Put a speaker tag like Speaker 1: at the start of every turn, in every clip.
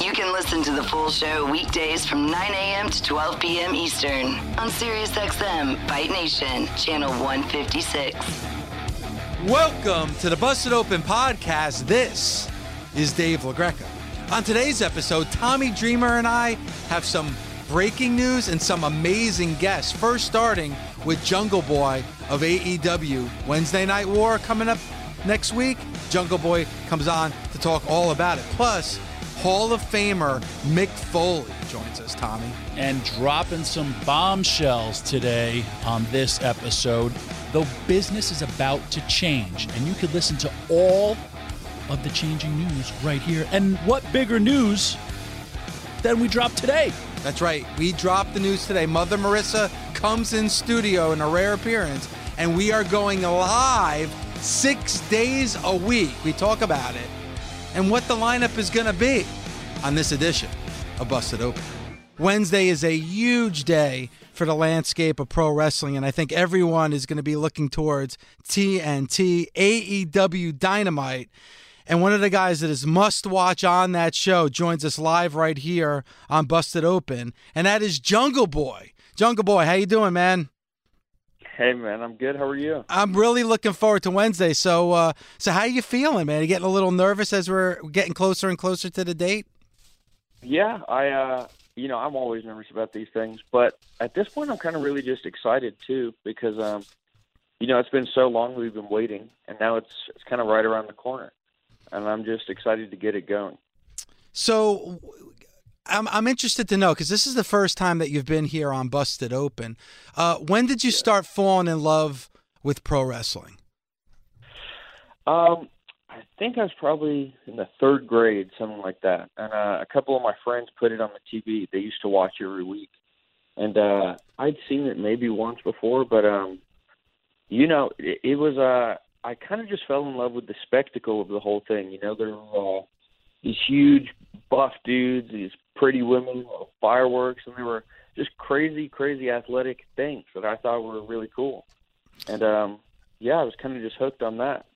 Speaker 1: You can listen to the full show weekdays from 9 a.m. to 12 p.m. Eastern on SiriusXM Fight Nation, channel 156.
Speaker 2: Welcome to the Busted Open podcast. This is Dave LaGreca. On today's episode, Tommy Dreamer and I have some breaking news and some amazing guests. First, starting with Jungle Boy of AEW. Wednesday Night War coming up next week. Jungle Boy comes on to talk all about it. Plus, Hall of Famer Mick Foley joins us, Tommy.
Speaker 3: and dropping some bombshells today on this episode. Though business is about to change, and you could listen to all of the changing news right here. And what bigger news than we dropped today?
Speaker 2: That's right. We dropped the news today. Mother Marissa comes in studio in a rare appearance, and we are going live six days a week. We talk about it and what the lineup is going to be on this edition of Busted Open. Wednesday is a huge day for the landscape of pro wrestling, and I think everyone is going to be looking towards TNT, AEW Dynamite. And one of the guys that is must watch on that show joins us live right here on Busted Open, and that is Jungle Boy. Jungle Boy, how you doing, man?
Speaker 4: Hey man, I'm good. How are you?
Speaker 2: I'm really looking forward to Wednesday. So, uh, so how you feeling, man? You getting a little nervous as we're getting closer and closer to the date?
Speaker 4: Yeah, I uh you know, I'm always nervous about these things, but at this point I'm kind of really just excited too because um you know, it's been so long we've been waiting and now it's it's kind of right around the corner. And I'm just excited to get it going.
Speaker 2: So, I'm I'm interested to know because this is the first time that you've been here on Busted Open. Uh, when did you start falling in love with pro wrestling?
Speaker 4: Um I think I was probably in the third grade, something like that. And uh, a couple of my friends put it on the TV. They used to watch every week, and uh, I'd seen it maybe once before, but um, you know, it, it was. Uh, I kind of just fell in love with the spectacle of the whole thing. You know, there were uh, these huge buff dudes, these pretty women, fireworks, and they were just crazy, crazy athletic things that I thought were really cool. And um, yeah, I was kind of just hooked on that.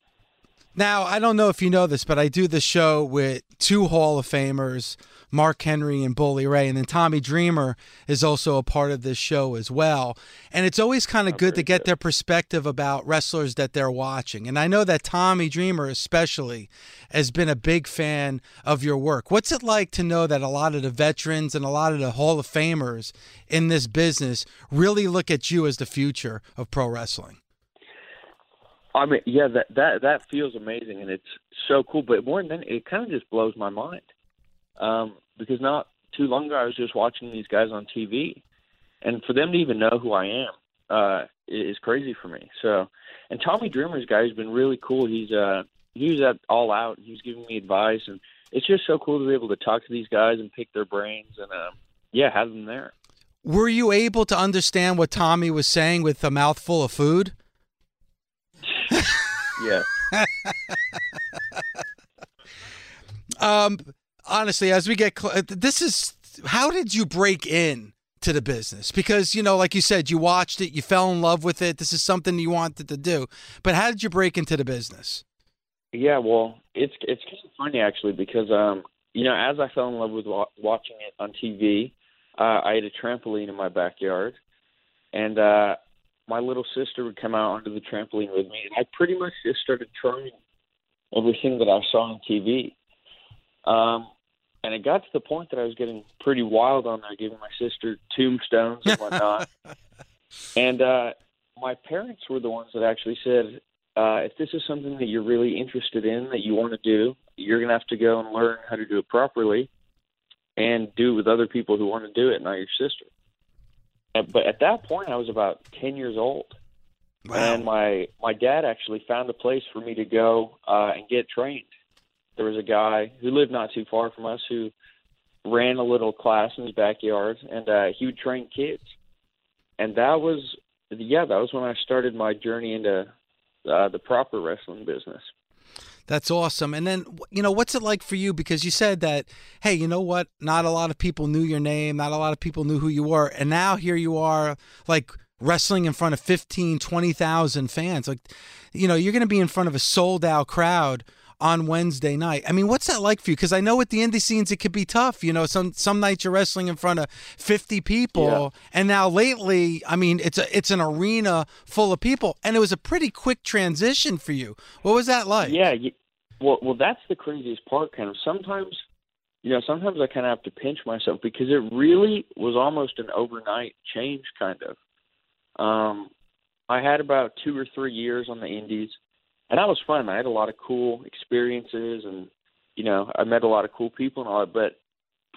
Speaker 2: Now, I don't know if you know this, but I do the show with two Hall of Famers, Mark Henry and Bully Ray, and then Tommy Dreamer is also a part of this show as well. And it's always kind of good to get their perspective about wrestlers that they're watching. And I know that Tommy Dreamer, especially, has been a big fan of your work. What's it like to know that a lot of the veterans and a lot of the Hall of Famers in this business really look at you as the future of pro wrestling?
Speaker 4: I mean, yeah, that that that feels amazing, and it's so cool. But more than that, it kind of just blows my mind um, because not too long ago I was just watching these guys on TV, and for them to even know who I am uh, is crazy for me. So, and Tommy Dreamer's guy has been really cool. He's uh he was at all out. He was giving me advice, and it's just so cool to be able to talk to these guys and pick their brains, and um, yeah, have them there.
Speaker 2: Were you able to understand what Tommy was saying with a mouthful of food?
Speaker 4: Yeah.
Speaker 2: Um, honestly, as we get cl- this is how did you break in to the business? Because you know, like you said, you watched it, you fell in love with it. This is something you wanted to do. But how did you break into the business?
Speaker 4: Yeah, well, it's it's kind of funny actually because um, you know, as I fell in love with wa- watching it on TV, uh, I had a trampoline in my backyard, and uh, my little sister would come out onto the trampoline with me, and I pretty much just started trying everything that I saw on TV. Um, and it got to the point that I was getting pretty wild on there, giving my sister tombstones and whatnot. And uh, my parents were the ones that actually said, uh, if this is something that you're really interested in, that you want to do, you're going to have to go and learn how to do it properly and do it with other people who want to do it, not your sister. But at that point, I was about 10 years old. And my, my dad actually found a place for me to go uh, and get trained. There was a guy who lived not too far from us who ran a little class in his backyard, and uh, he would train kids. And that was, yeah, that was when I started my journey into uh, the proper wrestling business.
Speaker 2: That's awesome. And then, you know, what's it like for you? Because you said that, hey, you know what? Not a lot of people knew your name. Not a lot of people knew who you were. And now here you are, like wrestling in front of 15, 20,000 fans. Like, you know, you're going to be in front of a sold out crowd on Wednesday night. I mean, what's that like for you? Because I know with the indie scenes, it could be tough. You know, some some nights you're wrestling in front of 50 people, and now lately, I mean, it's a it's an arena full of people, and it was a pretty quick transition for you. What was that like?
Speaker 4: Yeah, you, well, well, that's the craziest part. Kind of sometimes, you know, sometimes I kind of have to pinch myself because it really was almost an overnight change. Kind of. Um, I had about two or three years on the Indies, and that was fun. I had a lot of cool experiences, and you know, I met a lot of cool people and all that. But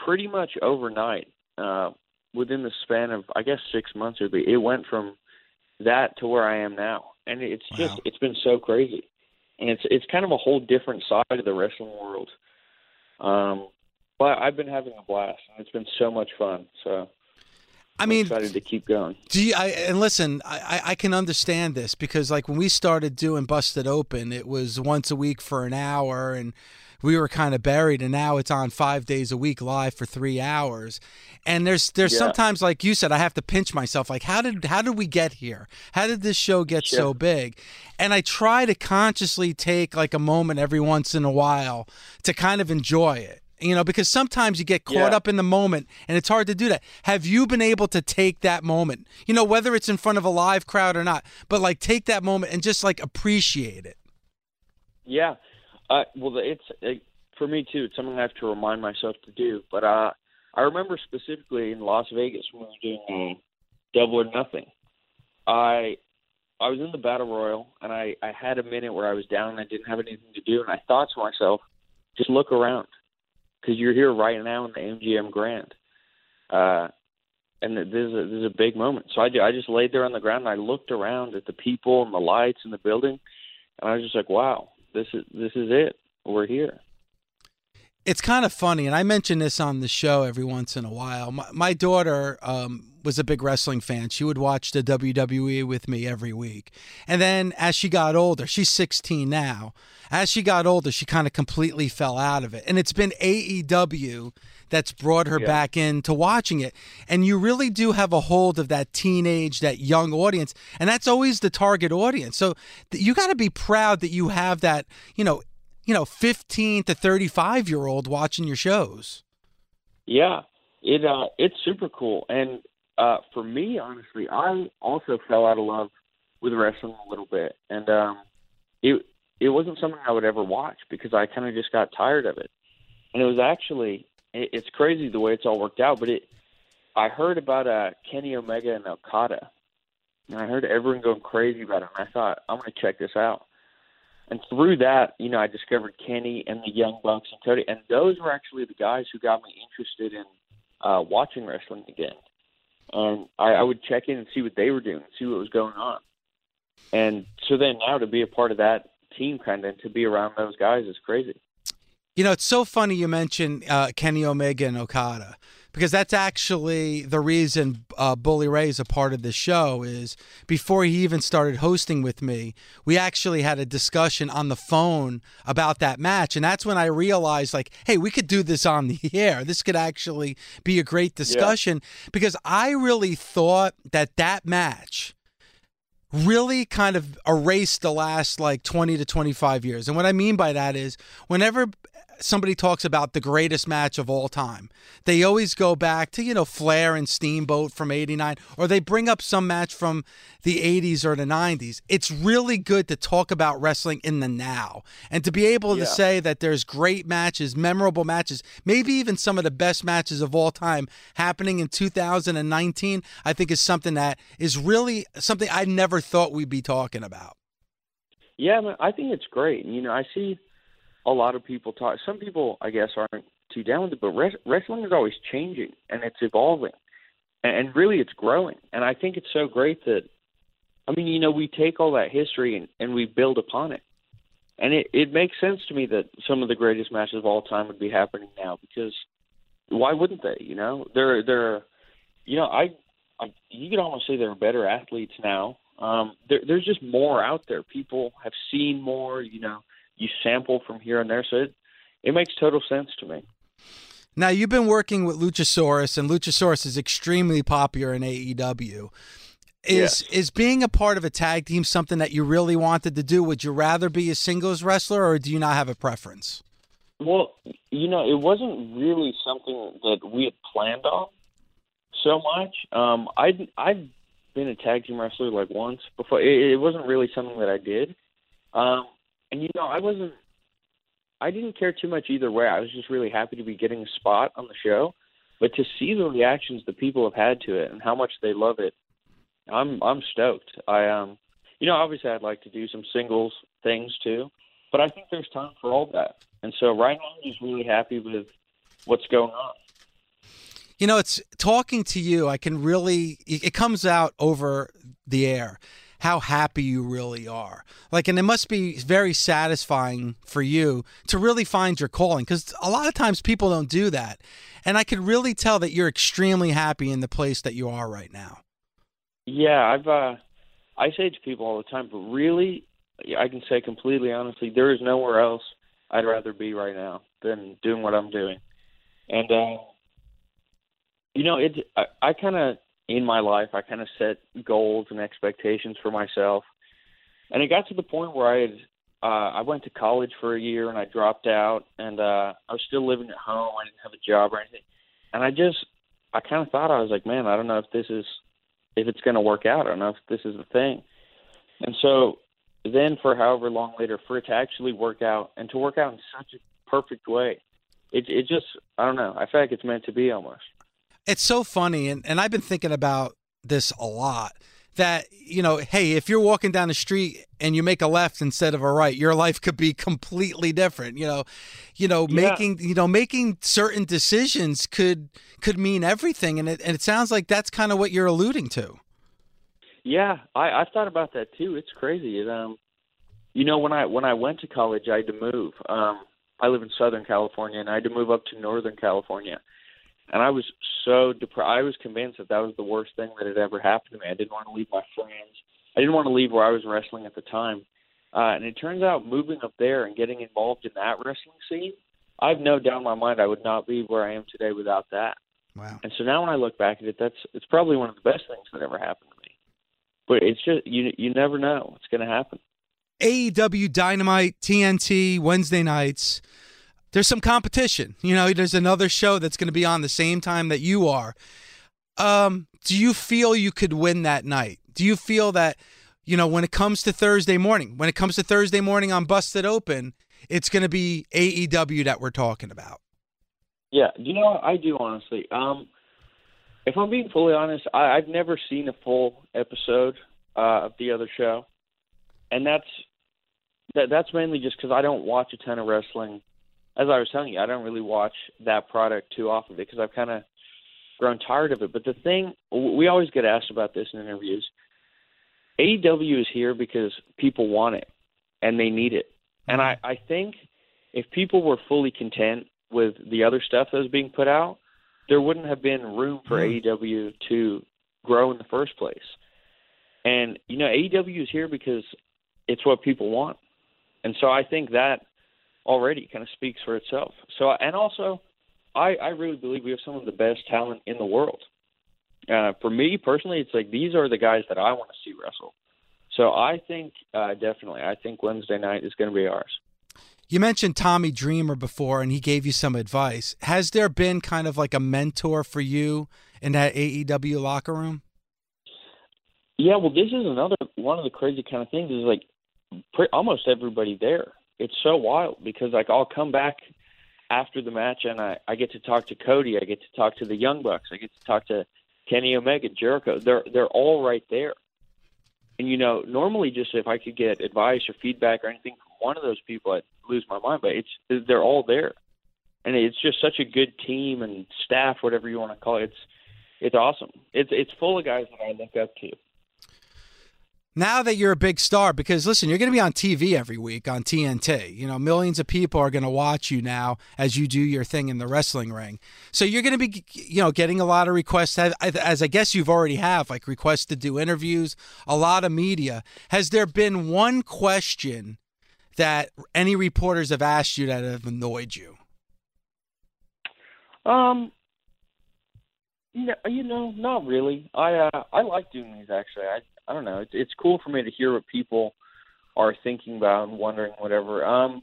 Speaker 4: pretty much overnight, uh, within the span of I guess six months, or be it went from that to where I am now, and it's just
Speaker 2: Wow.
Speaker 4: it's been so crazy and it's it's kind of a whole different side of the wrestling world. Um, but I've been having a blast, and it's been so much fun. So
Speaker 2: I mean,
Speaker 4: excited to keep going.
Speaker 2: Do you, I, and listen, I, I I can understand this because like when we started doing Busted Open, it was once a week for an hour, and we were kind of buried. And now it's on five days a week live for three hours. And there's there's
Speaker 4: Yeah.
Speaker 2: sometimes like you said, I have to pinch myself. Like how did how did we get here? How did this show get so big? And I try to consciously take like a moment every once in a while to kind of enjoy it. You know, because sometimes you get caught
Speaker 4: Yeah.
Speaker 2: up in the moment and it's hard to do that. Have you been able to take that moment, you know, whether it's in front of a live crowd or not, but like take that moment and just like appreciate it?
Speaker 4: Yeah, uh, well, it's it, for me too. It's something I have to remind myself to do. But uh, I remember specifically in Las Vegas when we were doing uh, Double or Nothing. I I was in the battle royal, and I I had a minute where I was down and I didn't have anything to do, and I thought to myself, just look around, because you're here right now in the MGM Grand. Uh, and this is a, this is a big moment. So I, I just laid there on the ground and I looked around at the people and the lights and the building, and I was just like, "Wow, this is this is it. We're here."
Speaker 2: It's kind of funny, and I mention this on the show every once in a while. My, my daughter um, was a big wrestling fan. She would watch the WWE with me every week. And then as she got older, she's 16 now. As she got older, she kind of completely fell out of it. And it's been AEW that's brought her
Speaker 4: Yeah.
Speaker 2: back into watching it. And you really do have a hold of that teenage, that young audience. And that's always the target audience. So th- you got to be proud that you have that, you know, you know, 15 to 35 year old watching your shows.
Speaker 4: Yeah, it uh, it's super cool. And uh, for me, honestly, I also fell out of love with wrestling a little bit, and um, it it wasn't something I would ever watch because I kind of just got tired of it. And it was actually it, it's crazy the way it's all worked out. But it I heard about uh, Kenny Omega and Okada, and I heard everyone going crazy about it. And I thought I'm going to check this out. And through that, you know, I discovered Kenny and the Young Bucks and Cody, and those were actually the guys who got me interested in uh, watching wrestling again. And I, I would check in and see what they were doing, see what was going on. And so then now to be a part of that team, kind of, and to be around those guys is crazy.
Speaker 2: You know, it's so funny you mentioned uh, Kenny Omega and Okada because that's actually the reason uh, Bully Ray is a part of the show. Is before he even started hosting with me, we actually had a discussion on the phone about that match, and that's when I realized, like, hey, we could do this on the air. This could actually be a great discussion because I really thought that that match really kind of erased the last like 20 to 25 years. And what I mean by that is whenever somebody talks about the greatest match of all time, they always go back to, you know, Flair and Steamboat from 89, or they bring up some match from the 80s or the 90s. It's really good to talk about wrestling in the now and to be able
Speaker 4: Yeah.
Speaker 2: to say that there's great matches, memorable matches, maybe even some of the best matches of all time happening in 2019, I think is something that is really something I never thought we'd be talking about.
Speaker 4: Yeah, I think it's great. You know, I see a lot of people talk. Some people, I guess, aren't too down with it, but res- wrestling is always changing and it's evolving, and, and really, it's growing. And I think it's so great that, I mean, you know, we take all that history and, and we build upon it. And it, it makes sense to me that some of the greatest matches of all time would be happening now because why wouldn't they? You know, they're they're, you know, I, I you could almost say they're better athletes now. Um, there, there's just more out there. People have seen more. You know, you sample from here and there, so it it makes total sense to me.
Speaker 2: Now you've been working with Luchasaurus, and Luchasaurus is extremely popular in AEW. Is
Speaker 4: Yes.
Speaker 2: is being a part of a tag team something that you really wanted to do? Would you rather be a singles wrestler, or do you not have a preference?
Speaker 4: Well, you know, it wasn't really something that we had planned on so much. Um, I'd I've been a tag team wrestler like once before. It, it wasn't really something that I did, um, and you know, I wasn't. I didn't care too much either way. I was just really happy to be getting a spot on the show, but to see the reactions that people have had to it and how much they love it, I'm I'm stoked. I um, you know, obviously I'd like to do some singles things too, but I think there's time for all that. And so right now I'm just really happy with what's going on.
Speaker 2: You know, it's talking to you. I can really. It comes out over the air how happy you really are. Like, and it must be very satisfying for you to really find your calling because a lot of times people don't do that. And I could really tell that you're extremely happy in the place that you are right now.
Speaker 4: Yeah, I've uh I say to people all the time, but really I can say completely honestly, there is nowhere else I'd rather be right now than doing what I'm doing. And uh you know, it I, I kind of in my life I kind of set goals and expectations for myself. And it got to the point where I had uh I went to college for a year and I dropped out and uh I was still living at home. I didn't have a job or anything. And I just I kind of thought I was like, man, I don't know if this is if it's going to work out. I don't know if this is the thing. And so then for however long later, for it to actually work out and to work out in such a perfect way, it it just I don't know. I feel like it's meant to be almost.
Speaker 2: It's so funny, and, and I've been thinking about this a lot. That you know, hey, if you're walking down the street and you make a left instead of a right, your life could be completely different. You know, you know,
Speaker 4: Yeah.
Speaker 2: making you know making certain decisions could could mean everything, and it and it sounds like that's kind of what you're alluding to.
Speaker 4: Yeah, I I've thought about that too. It's crazy. Um, you know, when I when I went to college, I had to move. Um, I live in Southern California, and I had to move up to Northern California. And I was so depressed. I was convinced that that was the worst thing that had ever happened to me. I didn't want to leave my friends. I didn't want to leave where I was wrestling at the time. Uh, and it turns out moving up there and getting involved in that wrestling scene, I've no doubt in my mind I would not be where I am today without that.
Speaker 2: Wow.
Speaker 4: And so now when I look back at it, that's it's probably one of the best things that ever happened to me. But it's just you you never know what's going to happen.
Speaker 2: AEW Dynamite, TNT, Wednesday nights. There's some competition. You know, there's another show that's going to be on the same time that you are. Um, do you feel you could win that night? Do you feel that, you know, when it comes to Thursday morning, when it comes to Thursday morning on Busted Open, it's going to be AEW that we're talking about?
Speaker 4: Yeah, you know? I do honestly. Um, if I'm being fully honest, I, I've never seen a full episode uh, of the other show, and that's that. That's mainly just because I don't watch a ton of wrestling. As I was telling you, I don't really watch that product too often because I've kind of grown tired of it. But the thing we always get asked about this in interviews. AEW is here because people want it and they need it, and I I think if people were fully content with the other stuff that was being put out, there wouldn't have been room for hmm. AEW to grow in the first place. And you know, AEW is here because it's what people want, and so I think that already kind of speaks for itself. So, and also, I I really believe we have some of the best talent in the world. Uh, for me personally, it's like these are the guys that I want to see wrestle. So I think uh, definitely, I think Wednesday night is going to be ours.
Speaker 2: You mentioned Tommy Dreamer before, and he gave you some advice. Has there been kind of like a mentor for you in that AEW locker room?
Speaker 4: Yeah, well, this is another one of the crazy kind of things is like pre- almost everybody there. It's so wild because like I'll come back after the match and I I get to talk to Cody, I get to talk to the Young Bucks, I get to talk to Kenny Omega, Jericho. They're they're all right there. And you know, normally just if I could get advice or feedback or anything from one of those people, I'd lose my mind. But it's they're all there, and it's just such a good team and staff, whatever you want to call it. It's it's awesome. It's it's full of guys that I look up to
Speaker 2: now that you're a big star because listen you're going to be on tv every week on tnt you know millions of people are going to watch you now as you do your thing in the wrestling ring. So you're going to be you know getting a lot of requests. As i guess you've already have like requests to do interviews a lot of media. Has there been one question that any reporters have asked you that have annoyed you?
Speaker 4: Um no, you know, not really. I uh, I like doing these actually. I I don't know. It's it's cool for me to hear what people are thinking about and wondering whatever. Um,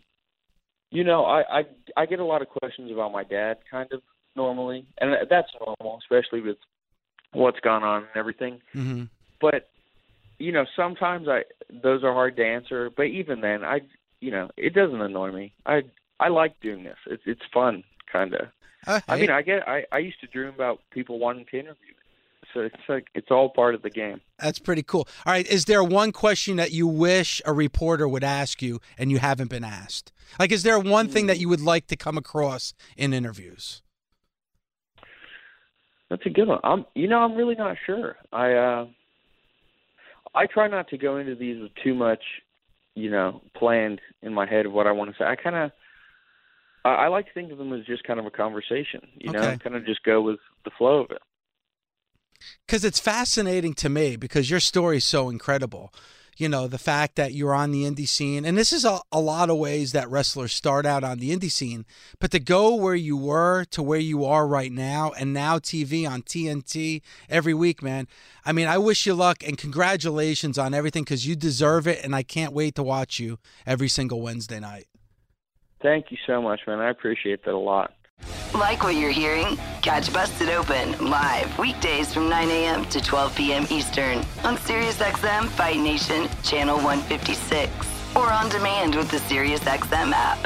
Speaker 4: you know, I I I get a lot of questions about my dad, kind of normally, and that's normal, especially with what's gone on and everything.
Speaker 2: Mm-hmm.
Speaker 4: But you know, sometimes I those are hard to answer. But even then, I you know, it doesn't annoy me. I I like doing this. It's it's fun, kind of.
Speaker 2: Uh,
Speaker 4: I mean, I get. I I used to dream about people wanting to interview it's like it's all part of the game.
Speaker 2: That's pretty cool. All right, is there one question that you wish a reporter would ask you and you haven't been asked? Like, is there one thing that you would like to come across in interviews?
Speaker 4: That's a good one. I'm, you know, I'm really not sure. I, uh, I try not to go into these with too much, you know, planned in my head of what I want to say. I kind of, I, I like to think of them as just kind of a conversation. You
Speaker 2: Okay.
Speaker 4: know, kind of just go with the flow of it.
Speaker 2: Because it's fascinating to me because your story is so incredible. You know, the fact that you're on the indie scene, and this is a, a lot of ways that wrestlers start out on the indie scene, but to go where you were to where you are right now, and now TV on TNT every week, man. I mean, I wish you luck and congratulations on everything because you deserve it, and I can't wait to watch you every single Wednesday night.
Speaker 4: Thank you so much, man. I appreciate that a lot.
Speaker 1: Like what you're hearing? Catch Busted Open live weekdays from 9 a.m. to 12 p.m. Eastern on SiriusXM Fight Nation Channel 156 or on demand with the SiriusXM app.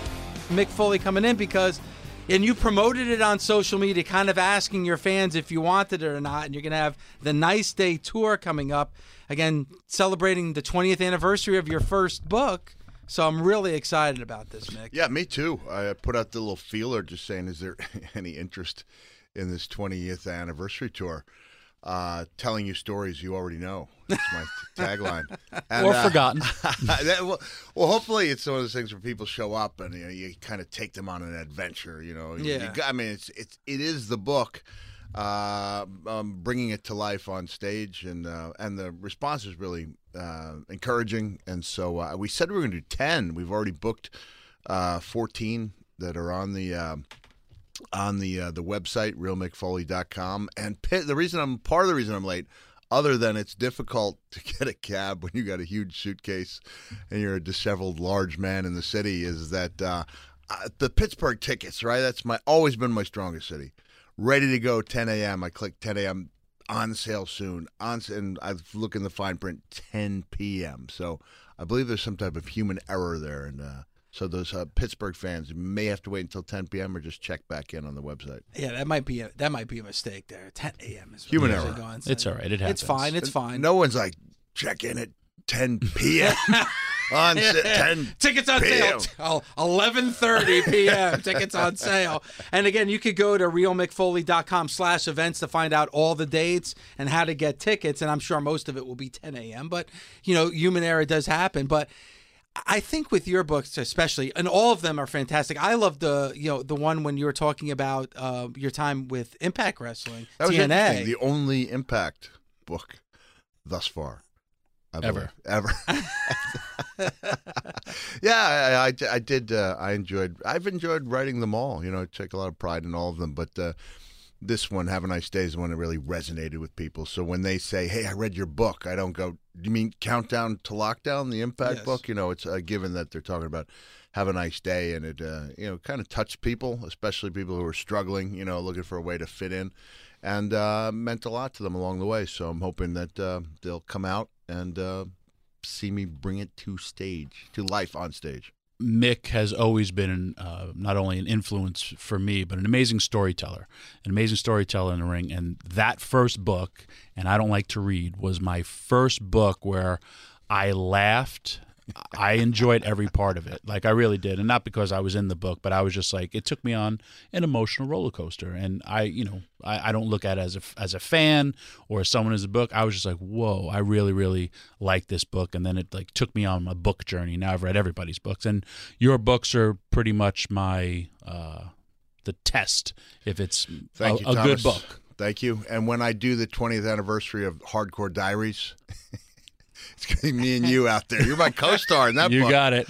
Speaker 2: Mick Foley coming in because, and you promoted it on social media, kind of asking your fans if you wanted it or not. And you're going to have the Nice Day tour coming up, again, celebrating the 20th anniversary of your first book. So I'm really excited about this, Mick.
Speaker 5: Yeah, me too. I put out the little feeler just saying, is there any interest in this 20th anniversary tour? Uh, telling you stories you already know. That's my tagline. And,
Speaker 3: or
Speaker 5: uh,
Speaker 3: forgotten.
Speaker 5: that, well, well, hopefully it's one of those things where people show up and you, know, you kind of take them on an adventure. You know, You- you
Speaker 2: Yeah.
Speaker 5: I mean, it's it's it is the book, uh, um, bringing it to life on stage, and uh, and the response is really uh, encouraging. And so uh, we said we were going to do ten. We've already booked uh, fourteen that are on the. um on the uh, the website realmickfoley.com and pit, the reason I'm part of the reason I'm late other than it's difficult to get a cab when you got a huge suitcase and you're a disheveled large man in the city is that uh, uh, the Pittsburgh tickets right that's my always been my strongest city ready to go 10 a.m. I click 10 a.m. on sale soon on and I look in the fine print 10 p.m. so I believe there's some type of human error there and uh, so those uh, Pittsburgh fans may have to wait until 10 p.m. or just check back in on the website.
Speaker 2: Yeah, that might be a, that might be a mistake there. 10 a.m. is
Speaker 5: Human
Speaker 2: usually
Speaker 5: error.
Speaker 2: going,
Speaker 3: It's all right. It happens.
Speaker 2: It's fine. It's fine.
Speaker 5: No one's like check in at 10 p.m. on sa- 10
Speaker 2: Tickets on
Speaker 5: p.m.
Speaker 2: sale. Oh, 11.30 p.m. Tickets on sale. And again, you could go to realmickfoley.com slash events to find out all the dates and how to get tickets. And I'm sure most of it will be 10 a.m. But, you know, human error does happen. But I think with your books especially, and all of them are fantastic. I love the, you know, the one when you were talking about uh, your time with Impact Wrestling,
Speaker 5: That was
Speaker 2: TNA.
Speaker 5: The only impact book thus far. I
Speaker 3: Ever.
Speaker 5: believe. Ever. yeah, I, I, I did. Uh, I enjoyed. I've enjoyed writing them all. You know, I take a lot of pride in all of them. But uh, this one, "Have a Nice Day," is the one that really resonated with people. So when they say, "Hey, I read your book," I don't go, you mean Countdown to Lockdown, the Impact
Speaker 2: Yes.
Speaker 5: book? You know, it's uh, given that they're talking about have a nice day, and it uh, you know kind of touched people, especially people who are struggling, you know, looking for a way to fit in, and uh, meant a lot to them along the way. So I'm hoping that uh, they'll come out and uh, see me bring it to stage, to life on stage.
Speaker 3: Mick has always been uh, not only an influence for me, but an amazing storyteller, an amazing storyteller in the ring. And that first book, and I don't like to read, was my first book where I laughed. I enjoyed every part of it, like I really did, and not because I was in the book, but I was just like it took me on an emotional roller coaster, and I, you know, I, I don't look at it as a as a fan or as someone as a book. I was just like, whoa, I really, really like this book, and then it like took me on my book journey. Now I've read everybody's books, and your books are pretty much my uh, the test if it's
Speaker 5: Thank
Speaker 3: a,
Speaker 5: you,
Speaker 3: a good book.
Speaker 5: Thank you. And when I do the 20th anniversary of Hardcore Diaries, it's going to be me and you out there. You're my co-star in that
Speaker 3: You
Speaker 5: book.
Speaker 3: got it.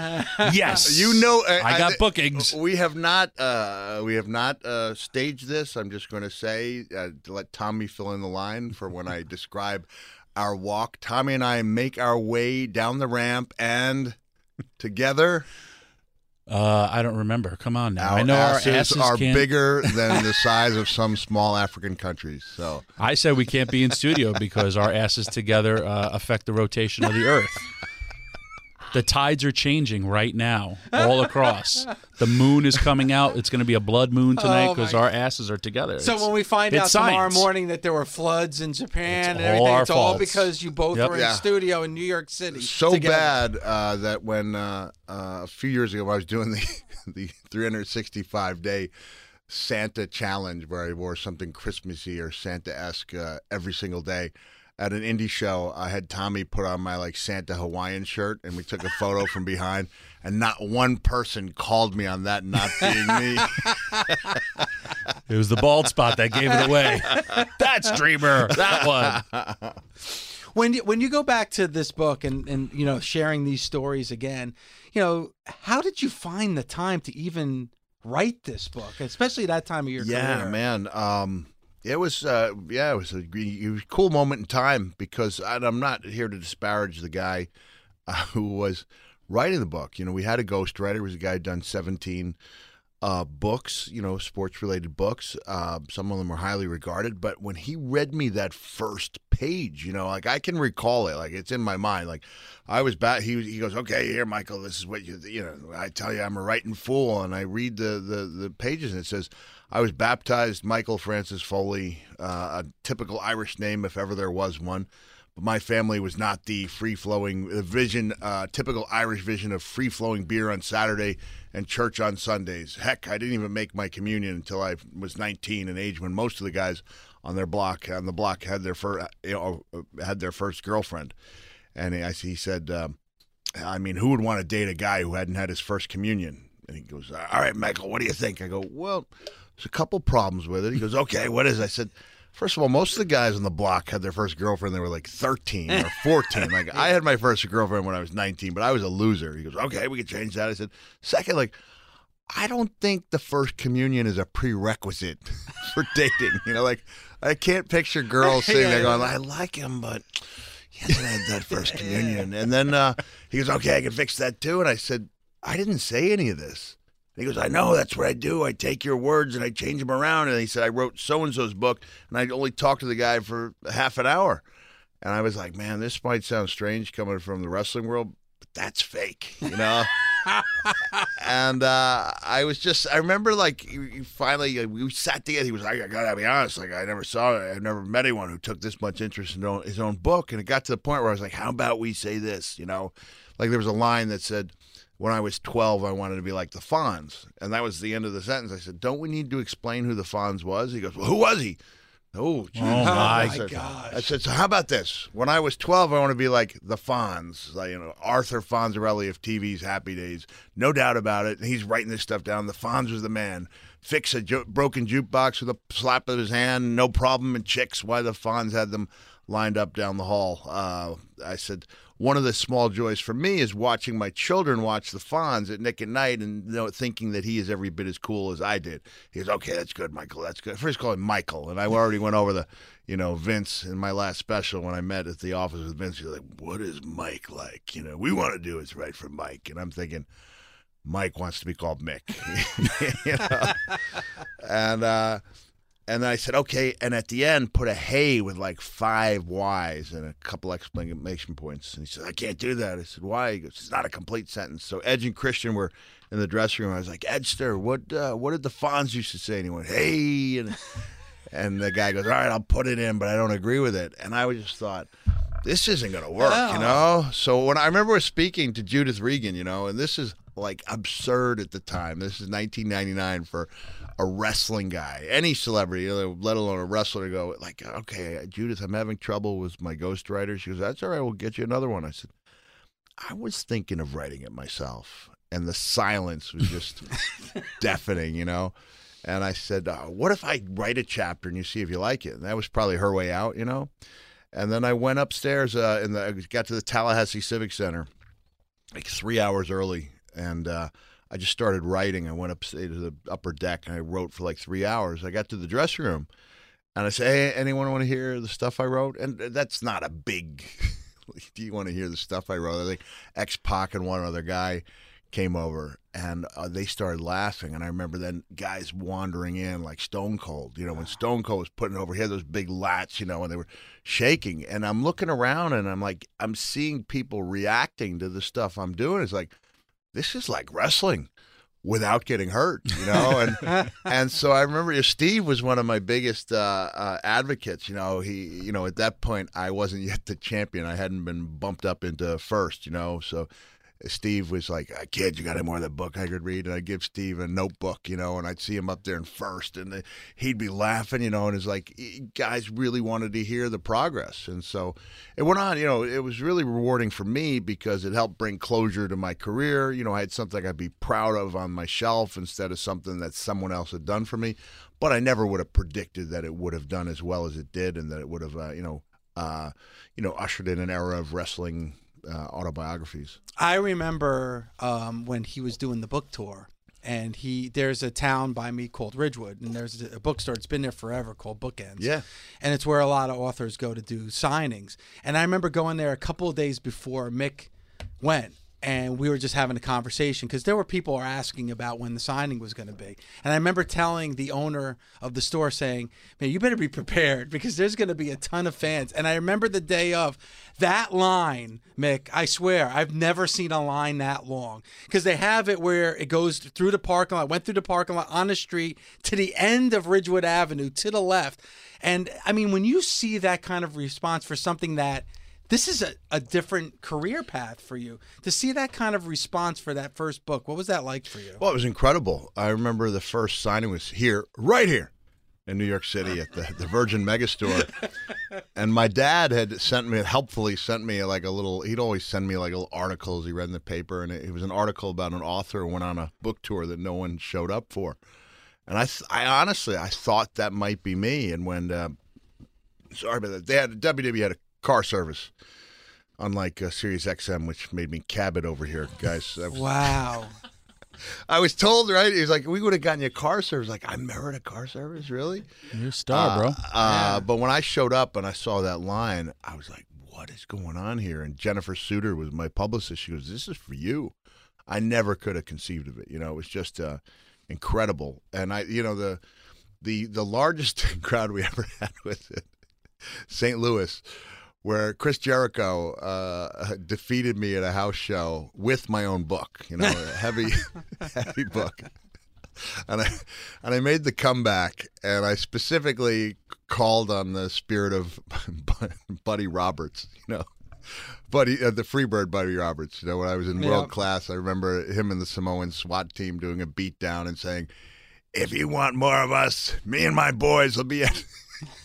Speaker 3: yes,
Speaker 5: You know, uh,
Speaker 3: I got
Speaker 5: thi-
Speaker 3: bookings.
Speaker 5: We have not, uh, we have not uh, staged this. I'm just going to say uh, to let Tommy fill in the line for when I describe our walk. Tommy and I make our way down the ramp, and together,
Speaker 3: Uh, I don't remember. Come on now.
Speaker 5: our
Speaker 3: I know
Speaker 5: asses,
Speaker 3: our asses
Speaker 5: are
Speaker 3: can't.
Speaker 5: bigger than the size of some small African countries. So.
Speaker 3: I said we can't be in studio because our asses together uh, affect the rotation of the Earth. The tides are changing right now, all across. The moon is coming out. It's going to be a blood moon tonight
Speaker 2: Oh,
Speaker 3: because
Speaker 2: my-
Speaker 3: our asses are together.
Speaker 2: So
Speaker 3: It's-
Speaker 2: when we find out
Speaker 3: it's
Speaker 2: tomorrow morning that there were floods in Japan
Speaker 3: It's
Speaker 2: and
Speaker 3: all
Speaker 2: everything,
Speaker 3: our
Speaker 2: it's all because you both
Speaker 3: Yep.
Speaker 2: were in
Speaker 5: Yeah.
Speaker 2: studio in New York City.
Speaker 5: so
Speaker 2: together.
Speaker 5: bad uh, that when uh, uh, a few years ago I was doing the the 365 day Santa challenge where I wore something Christmassy or Santa esque uh, every single day. At an indie show, I had Tommy put on my like Santa Hawaiian shirt, and we took a photo from behind. And not one person called me on that not being me.
Speaker 3: It was the bald spot that gave it away. That's Dreamer. That one.
Speaker 2: when you, when you go back to this book and and you know sharing these stories again, you know how did you find the time to even write this book, especially that time of your
Speaker 5: yeah,
Speaker 2: career?
Speaker 5: man. Um, it was uh, yeah, it was a, cool moment in time because I, I'm not here to disparage the guy uh, who was writing the book. You know, we had a ghostwriter. It was a guy who'd done 17 uh, books, you know, sports related books. Uh, some of them were highly regarded. But when he read me that first page, you know, like I can recall it, like it's in my mind. Like I was back. He he goes, okay, here, Michael. This is what you you know. I tell you, I'm a writing fool, and I read the the the pages, and it says. I was baptized Michael Francis Foley, uh, a typical Irish name if ever there was one. But my family was not the free flowing vision, uh, typical Irish vision of free flowing beer on Saturday and church on Sundays. Heck, I didn't even make my communion until I was 19, an age when most of the guys on their block on the block had their first, you know, had their first girlfriend. And I, he said, um, I mean, who would want to date a guy who hadn't had his first communion? And he goes, All right, Michael, what do you think? I go, Well, there's a couple problems with it. He goes, Okay, what is it? I said, First of all, most of the guys on the block had their first girlfriend. They were like 13 or 14. Like I had my first girlfriend when I was 19, but I was a loser. He goes, okay, we can change that. I said, second, like, I don't think the first communion is a prerequisite for dating. You know, like I can't picture girls sitting there going, I like him, but he hasn't had that first communion. And then uh, he goes, okay, I can fix that too. And I said, I didn't say any of this. And he goes, I know, that's what I do. I take your words and I change them around. And he said, I wrote so and so's book and I only talked to the guy for half an hour. And I was like, man, this might sound strange coming from the wrestling world, but that's fake, you know? And uh, I was just, I remember like finally, uh, we sat together. He was like, I gotta be honest, like I never saw it. I've never met anyone who took this much interest in his own book. And it got to the point where I was like, how about we say this, you know? Like there was a line that said, when I was 12, I wanted to be like the Fonz. And that was the end of the sentence. I said, Don't we need to explain who the Fonz was? He goes, Well, who was he? Oh, geez.
Speaker 3: Oh, my
Speaker 5: I said,
Speaker 2: gosh.
Speaker 5: I said, So how about this? When I was 12, I want to be like the Fonz, like, you know, Arthur Fonzarelli of TV's Happy Days. No doubt about it. And he's writing this stuff down. The Fonz was the man. Fix a ju- broken jukebox with a slap of his hand, no problem. And chicks, why the Fonz had them lined up down the hall. Uh, I said, one of the small joys for me is watching my children watch the Fonz at Nick at Nite and you know, thinking that he is every bit as cool as I did. He goes, okay, that's good, Michael. That's good. First call him Michael, and I already went over the, you know, Vince in my last special when I met at the office with Vince. He's like, what is Mike like? You know, we want to do what's right for Mike, and I'm thinking. Mike wants to be called Mick, you know? and uh, and then I said, okay. And at the end, put a hey with like five Y's and a couple exclamation points. And he said, I can't do that. I said, why? He goes, it's not a complete sentence. So Edge and Christian were in the dressing room. I was like, Edster, what uh, what did the Fonz used to say? And he went, hey. And, and the guy goes, all right, I'll put it in, but I don't agree with it. And I just thought, this isn't going to work, you know? So when I remember speaking to Judith Regan, you know, and this is like absurd at the time. This is 1999 for a wrestling guy, any celebrity, let alone a wrestler, to go like, okay, Judith, I'm having trouble with my ghostwriter. She goes, that's all right. We'll get you another one. I said, I was thinking of writing it myself, and the silence was just deafening, you know. And I said, uh, what if I write a chapter and you see if you like it? And that was probably her way out, you know. And then I went upstairs uh, and I got to the Tallahassee Civic Center like three hours early, and uh, I just started writing. I went up to the upper deck and I wrote for like three hours. I got to the dressing room, and I said, "Hey, anyone want to hear the stuff I wrote?" And that's not a big. Do you want to hear the stuff I wrote? I think X Pac and one other guy came over and uh, they started laughing. And I remember then guys wandering in like Stone Cold. You know, when Stone Cold was putting over here, those big lats, you know, and they were shaking. And I'm looking around and I'm like, I'm seeing people reacting to the stuff I'm doing. It's like, this is like wrestling without getting hurt, you know. And and so I remember Steve was one of my biggest uh, uh, advocates. You know, he, you know, at that point I wasn't yet the champion. I hadn't been bumped up into first, you know. So Steve was like, uh, "Kid, you got any more of that book I could read?" And I'd give Steve a notebook, you know, and I'd see him up there in first, and uh, he'd be laughing, you know, and it's like guys really wanted to hear the progress, and so it went on. You know, it was really rewarding for me because it helped bring closure to my career. You know, I had something I'd be proud of on my shelf instead of something that someone else had done for me. But I never would have predicted that it would have done as well as it did, and that it would have, uh, you know, uh, you know, ushered in an era of wrestling uh, autobiographies.
Speaker 2: I remember um, when he was doing the book tour, and he there's a town by me called Ridgewood, and there's a bookstore. It's been there forever called Bookends.
Speaker 5: Yeah,
Speaker 2: and it's where a lot of authors go to do signings. And I remember going there a couple of days before Mick went, and we were just having a conversation because there were people asking about when the signing was going to be. And I remember telling the owner of the store saying, "Man, you better be prepared because there's going to be a ton of fans." And I remember the day of that line, Mick. I swear, I've never seen a line that long because they have it where it goes through the parking lot, went through the parking lot on the street to the end of Ridgewood Avenue to the left. And I mean, when you see that kind of response for something that this is a, a different career path for you. To see that kind of response for that first book what was that like for you?
Speaker 5: Well it was incredible. I remember the first signing was here right here in new york city at the, the virgin megastore. And my dad had sent me helpfully sent me like a little he'd always send me like little articles he read in the paper. And it, it was an article about an author who went on a book tour that no one showed up for. And i, I honestly i thought that might be me. And when uh, sorry about that they had wwe had a car service, unlike uh, Sirius XM, which made me cab it over here, guys. Was,
Speaker 2: wow.
Speaker 5: I was told, right? He was like, we would have gotten you a car service. Like, I merit a car service, really?
Speaker 3: You're a star,
Speaker 5: uh,
Speaker 3: bro.
Speaker 5: Uh, yeah. But when I showed up and I saw that line, I was like, what is going on here? And Jennifer Suter was my publicist. She goes, this is for you. I never could have conceived of it. You know, it was just uh, incredible. And I, you know, the the the largest crowd we ever had was it, St. Louis where Chris Jericho uh, defeated me at a house show with my own book, you know, a heavy, heavy book. And I and I made the comeback, and I specifically called on the spirit of Buddy Roberts, you know, Buddy, uh, the Freebird Buddy Roberts. You know, when I was in world class, I remember him and the Samoan SWAT team doing a beatdown and saying, "If you want more of us, me and my boys will be at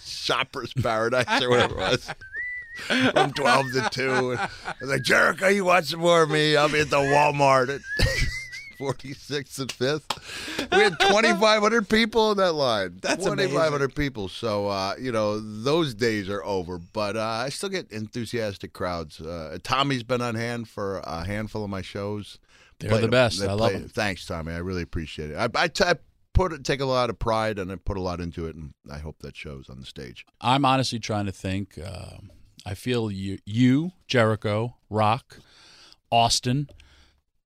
Speaker 5: Shoppers Paradise or whatever it was." from 12 to 2. I was like, Jericho, you watch some more of me? I'll be at the Walmart at 46th and 5th. We had 2,500 people in that line.
Speaker 2: That's
Speaker 5: 2,500 people. So, uh, you know, those days are over. But uh, I still get enthusiastic crowds. Uh, Tommy's been on hand for a handful of my shows.
Speaker 3: They're
Speaker 5: Played
Speaker 3: the best.
Speaker 5: they
Speaker 3: I love them.
Speaker 5: Thanks, Tommy. I really appreciate it. I, I, t- I put it, take a lot of pride and I put a lot into it, and I hope that shows on the stage.
Speaker 3: I'm honestly trying to think. Um, I feel you, you, Jericho, Rock, Austin,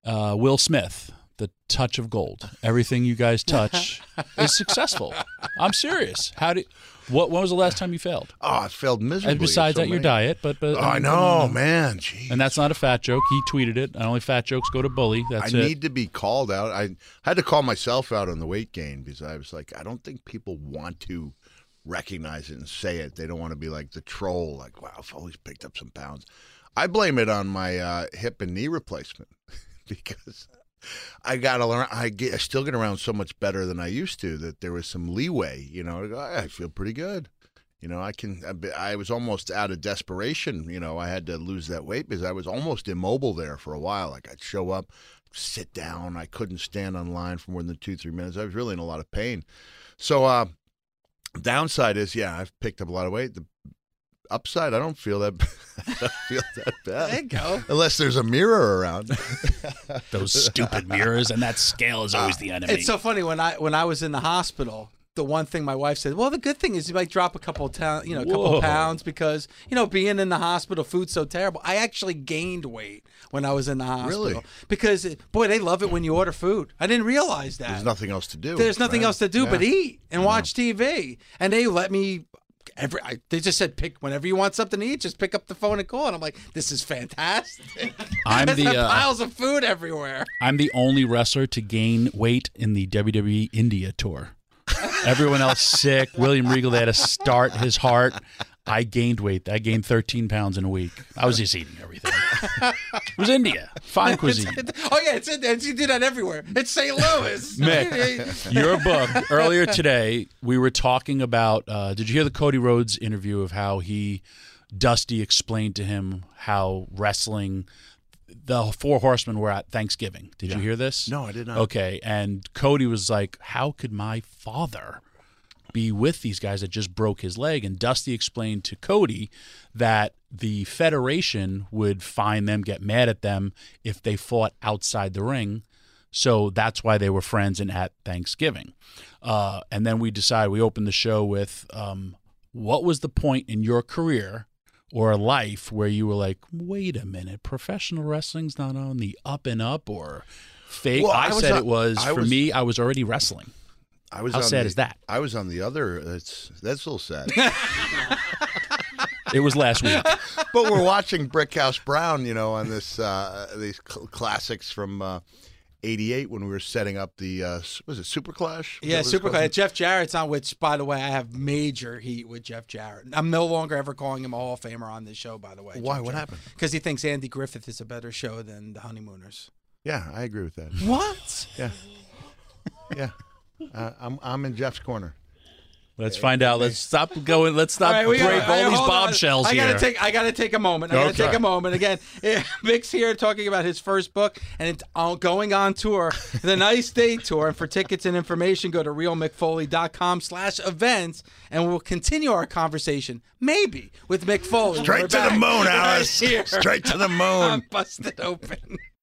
Speaker 3: uh, Will Smith, the touch of gold. Everything you guys touch is successful. I'm serious. How do? What? When was the last time you failed?
Speaker 5: Oh, I failed miserably.
Speaker 3: And besides
Speaker 5: So
Speaker 3: that, your diet. But but
Speaker 5: Oh, I know, man. Jeez.
Speaker 3: And that's not a fat joke. He tweeted it. And only fat jokes go to bully. That's
Speaker 5: I
Speaker 3: it.
Speaker 5: need to be called out. I had to call myself out on the weight gain because I was like, I don't think people want to recognize it and say it. They don't want to be like the troll, like, wow, Foley's picked up some pounds. I blame it on my uh, hip and knee replacement because I got to learn. I get, I still get around so much better than I used to. That there was some leeway. You know, I feel pretty good. You know, I can. I I was almost out of desperation. You know, I had to lose that weight because I was almost immobile there for a while. Like I'd show up, sit down. I couldn't stand on line for more than two, three minutes. I was really in a lot of pain. So, uh, downside is, yeah, I've picked up a lot of weight. The upside, I don't feel that. I don't feel that bad.
Speaker 2: There you go.
Speaker 5: Unless there's a mirror around.
Speaker 3: Those stupid mirrors and that scale is always ah, the enemy.
Speaker 2: It's so funny when I when I was in the hospital. The one thing my wife said, well, the good thing is you might drop a couple of you know, a couple
Speaker 3: Whoa.
Speaker 2: pounds because you know being in the hospital, food's so terrible. I actually gained weight when I was in the hospital
Speaker 5: Really?
Speaker 2: because boy, they love it when you order food. I didn't realize that.
Speaker 5: There's nothing else to do.
Speaker 2: There's nothing
Speaker 5: right?
Speaker 2: else to do but eat and watch TV. And they let me every I, they just said pick whenever you want something to eat, just pick up the phone and call. And I'm like, this is fantastic.
Speaker 3: I'm the, uh,
Speaker 2: piles of food everywhere.
Speaker 3: I'm the only wrestler to gain weight in the WWE India tour. Everyone else sick. William Regal they had to start his heart. I gained weight. I gained 13 pounds in a week. I was just eating everything. It was India, fine cuisine.
Speaker 2: oh yeah, it's in. You do that everywhere. It's St. Louis.
Speaker 3: Mick, your book earlier today, we were talking about. Uh, did you hear the Cody Rhodes interview of how he, Dusty, explained to him how wrestling, the four horsemen were at Thanksgiving. Did you hear this?
Speaker 5: No, I did not.
Speaker 3: Okay, and Cody was like, "How could my father?" be with these guys that just broke his leg. And Dusty explained to Cody that the Federation would find them, get mad at them if they fought outside the ring. So that's why they were friends and at Thanksgiving. Uh, and then we decided, we opened the show with um, what was the point in your career or a life where you were like, wait a minute, professional wrestling's not on the up and up or fake?
Speaker 5: Well,
Speaker 3: I,
Speaker 5: I
Speaker 3: said
Speaker 5: on-
Speaker 3: it was,
Speaker 5: I
Speaker 3: for
Speaker 5: was-
Speaker 3: me, I was already wrestling.
Speaker 5: I was
Speaker 3: How
Speaker 5: on
Speaker 3: sad
Speaker 5: the-
Speaker 3: is that?
Speaker 5: I was on the other. That's that's a little sad.
Speaker 3: It was last week.
Speaker 5: but we're watching Brickhouse Brown, you know, on this uh, these cl- classics from uh, '88 when we were setting up the uh, was it Super Clash? Was
Speaker 2: Yeah,
Speaker 5: that what it's
Speaker 2: super Clash. Jeff Jarrett's on, which, by the way, I have major heat with Jeff Jarrett. I'm no longer ever calling him a Hall of Famer on this show, by the way.
Speaker 5: Why? What happened?
Speaker 2: Because he thinks Andy Griffith is a better show than The Honeymooners.
Speaker 5: Yeah, I agree with that.
Speaker 2: What?
Speaker 5: Yeah, yeah. Uh, I'm I'm in Jeff's corner.
Speaker 3: Let's find out. Let's stop going. Let's stop
Speaker 2: All right,
Speaker 3: break
Speaker 2: gotta-
Speaker 3: all
Speaker 2: I-
Speaker 3: these
Speaker 2: hold on.
Speaker 3: bombshells
Speaker 2: I gotta take. I gotta take a moment. I gotta
Speaker 5: Okay.
Speaker 2: take a moment again. yeah, Mick's here talking about his first book, and it's on, going on tour, the Nice Day tour. And for tickets and information, go to realmickfoley.com/events, and we'll continue our conversation, maybe with Mick Foley.
Speaker 5: Straight
Speaker 2: We're
Speaker 5: to the moon, Alice.
Speaker 2: here.
Speaker 5: Straight to the moon.
Speaker 2: I'm
Speaker 5: moon.
Speaker 2: busted open.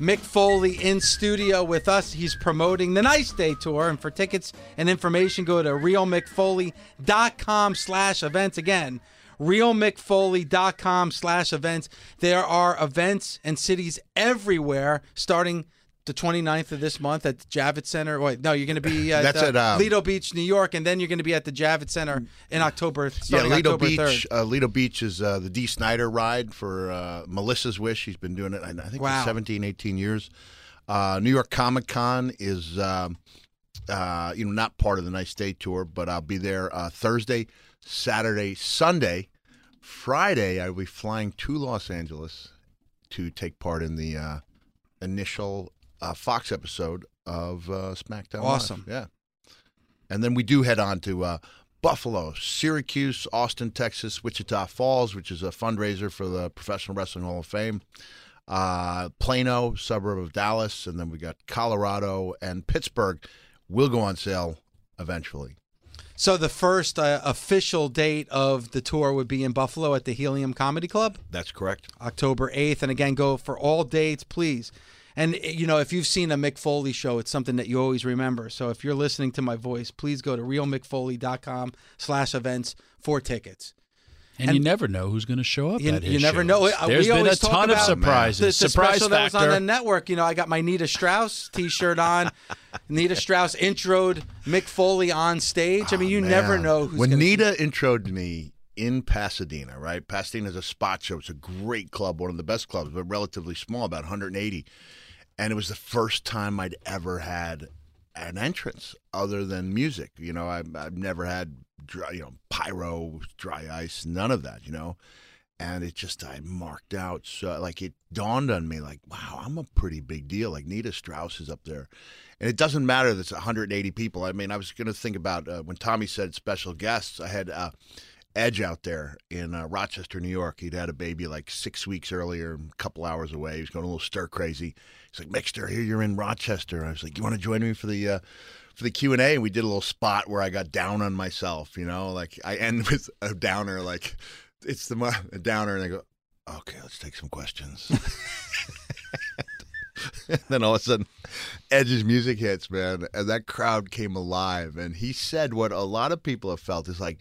Speaker 2: Mick Foley in studio with us. He's promoting the Nice Day Tour. And for tickets and information, go to realmickfoley.com slash events. Again, realmickfoley.com slash events. There are events and cities everywhere starting the 29th of this month at the Javits Center. Wait, no, you're going to be at,
Speaker 5: That's
Speaker 2: uh,
Speaker 5: at, um,
Speaker 2: Lido Beach, New York, and then you're going to be at the Javits Center in October,
Speaker 5: Yeah, Lido
Speaker 2: October
Speaker 5: Beach.
Speaker 2: 3rd.
Speaker 5: Uh, Lido Beach is uh, the Dee Snider ride for uh, Melissa's Wish. She's been doing it, I think,
Speaker 2: Wow.
Speaker 5: for 17, 18 years. Uh, New York Comic Con is, um uh, you know, not part of the Nice Day tour, but I'll be there uh, Thursday, Saturday, Sunday. Friday, I will be flying to Los Angeles to take part in the uh, initial uh, Fox episode of uh, SmackDown. Live.
Speaker 2: Awesome.
Speaker 5: yeah. And then we do head on to uh, Buffalo, Syracuse, Austin, Texas, Wichita Falls, which is a fundraiser for the Professional Wrestling Hall of Fame. Uh, Plano, suburb of Dallas, and then we got Colorado and Pittsburgh. Will go on sale eventually.
Speaker 2: So the first uh, official date of the tour would be in Buffalo at the Helium Comedy Club,
Speaker 5: That's correct.
Speaker 2: October 8th. And again, go for all dates, please. And eh, you know, if you've seen a Mick Foley show, it's something that you always remember. So if you're listening to my voice, please go to realmickfoley.com slash events for tickets.
Speaker 3: And,
Speaker 2: And-
Speaker 3: you never know who's going to show up.
Speaker 2: You-
Speaker 3: at his
Speaker 2: you never
Speaker 3: shows.
Speaker 2: know.
Speaker 3: There's
Speaker 2: we
Speaker 3: been a
Speaker 2: always talk
Speaker 3: ton of
Speaker 2: about
Speaker 3: surprises.
Speaker 2: The, the
Speaker 3: Surprise
Speaker 2: special
Speaker 3: factor.
Speaker 2: that was on the network. You know, I got my Nita Strauss T-shirt on. Nita Strauss introed Mick Foley on stage. I mean, you never
Speaker 5: Oh,
Speaker 2: know who's
Speaker 5: when
Speaker 2: gonna
Speaker 5: Nita introed me in Pasadena, right? Pasadena is a spot show. It's a great club, one of the best clubs, but relatively small, about 180. And it was the first time I'd ever had an entrance other than music. You know, I, I've never had, dry, you know, pyro, dry ice, none of that. You know. And it just I marked out so like it dawned on me like wow I'm a pretty big deal like Nita Strauss is up there, and it doesn't matter that it's 180 people. I mean I was going to think about uh, when Tommy said special guests. I had uh, Edge out there in uh, Rochester, New York. He'd had a baby like six weeks earlier, a couple hours away. He was going a little stir crazy. He's like Mixter, here you're in Rochester. I was like, you want to join me for the uh, for the Q and A? And we did a little spot where I got down on myself. You know, like I end with a downer like it's the a downer, and I go, okay, let's take some questions. then all of a sudden, Edge's music hits, man, and that crowd came alive. And he said what a lot of people have felt is like,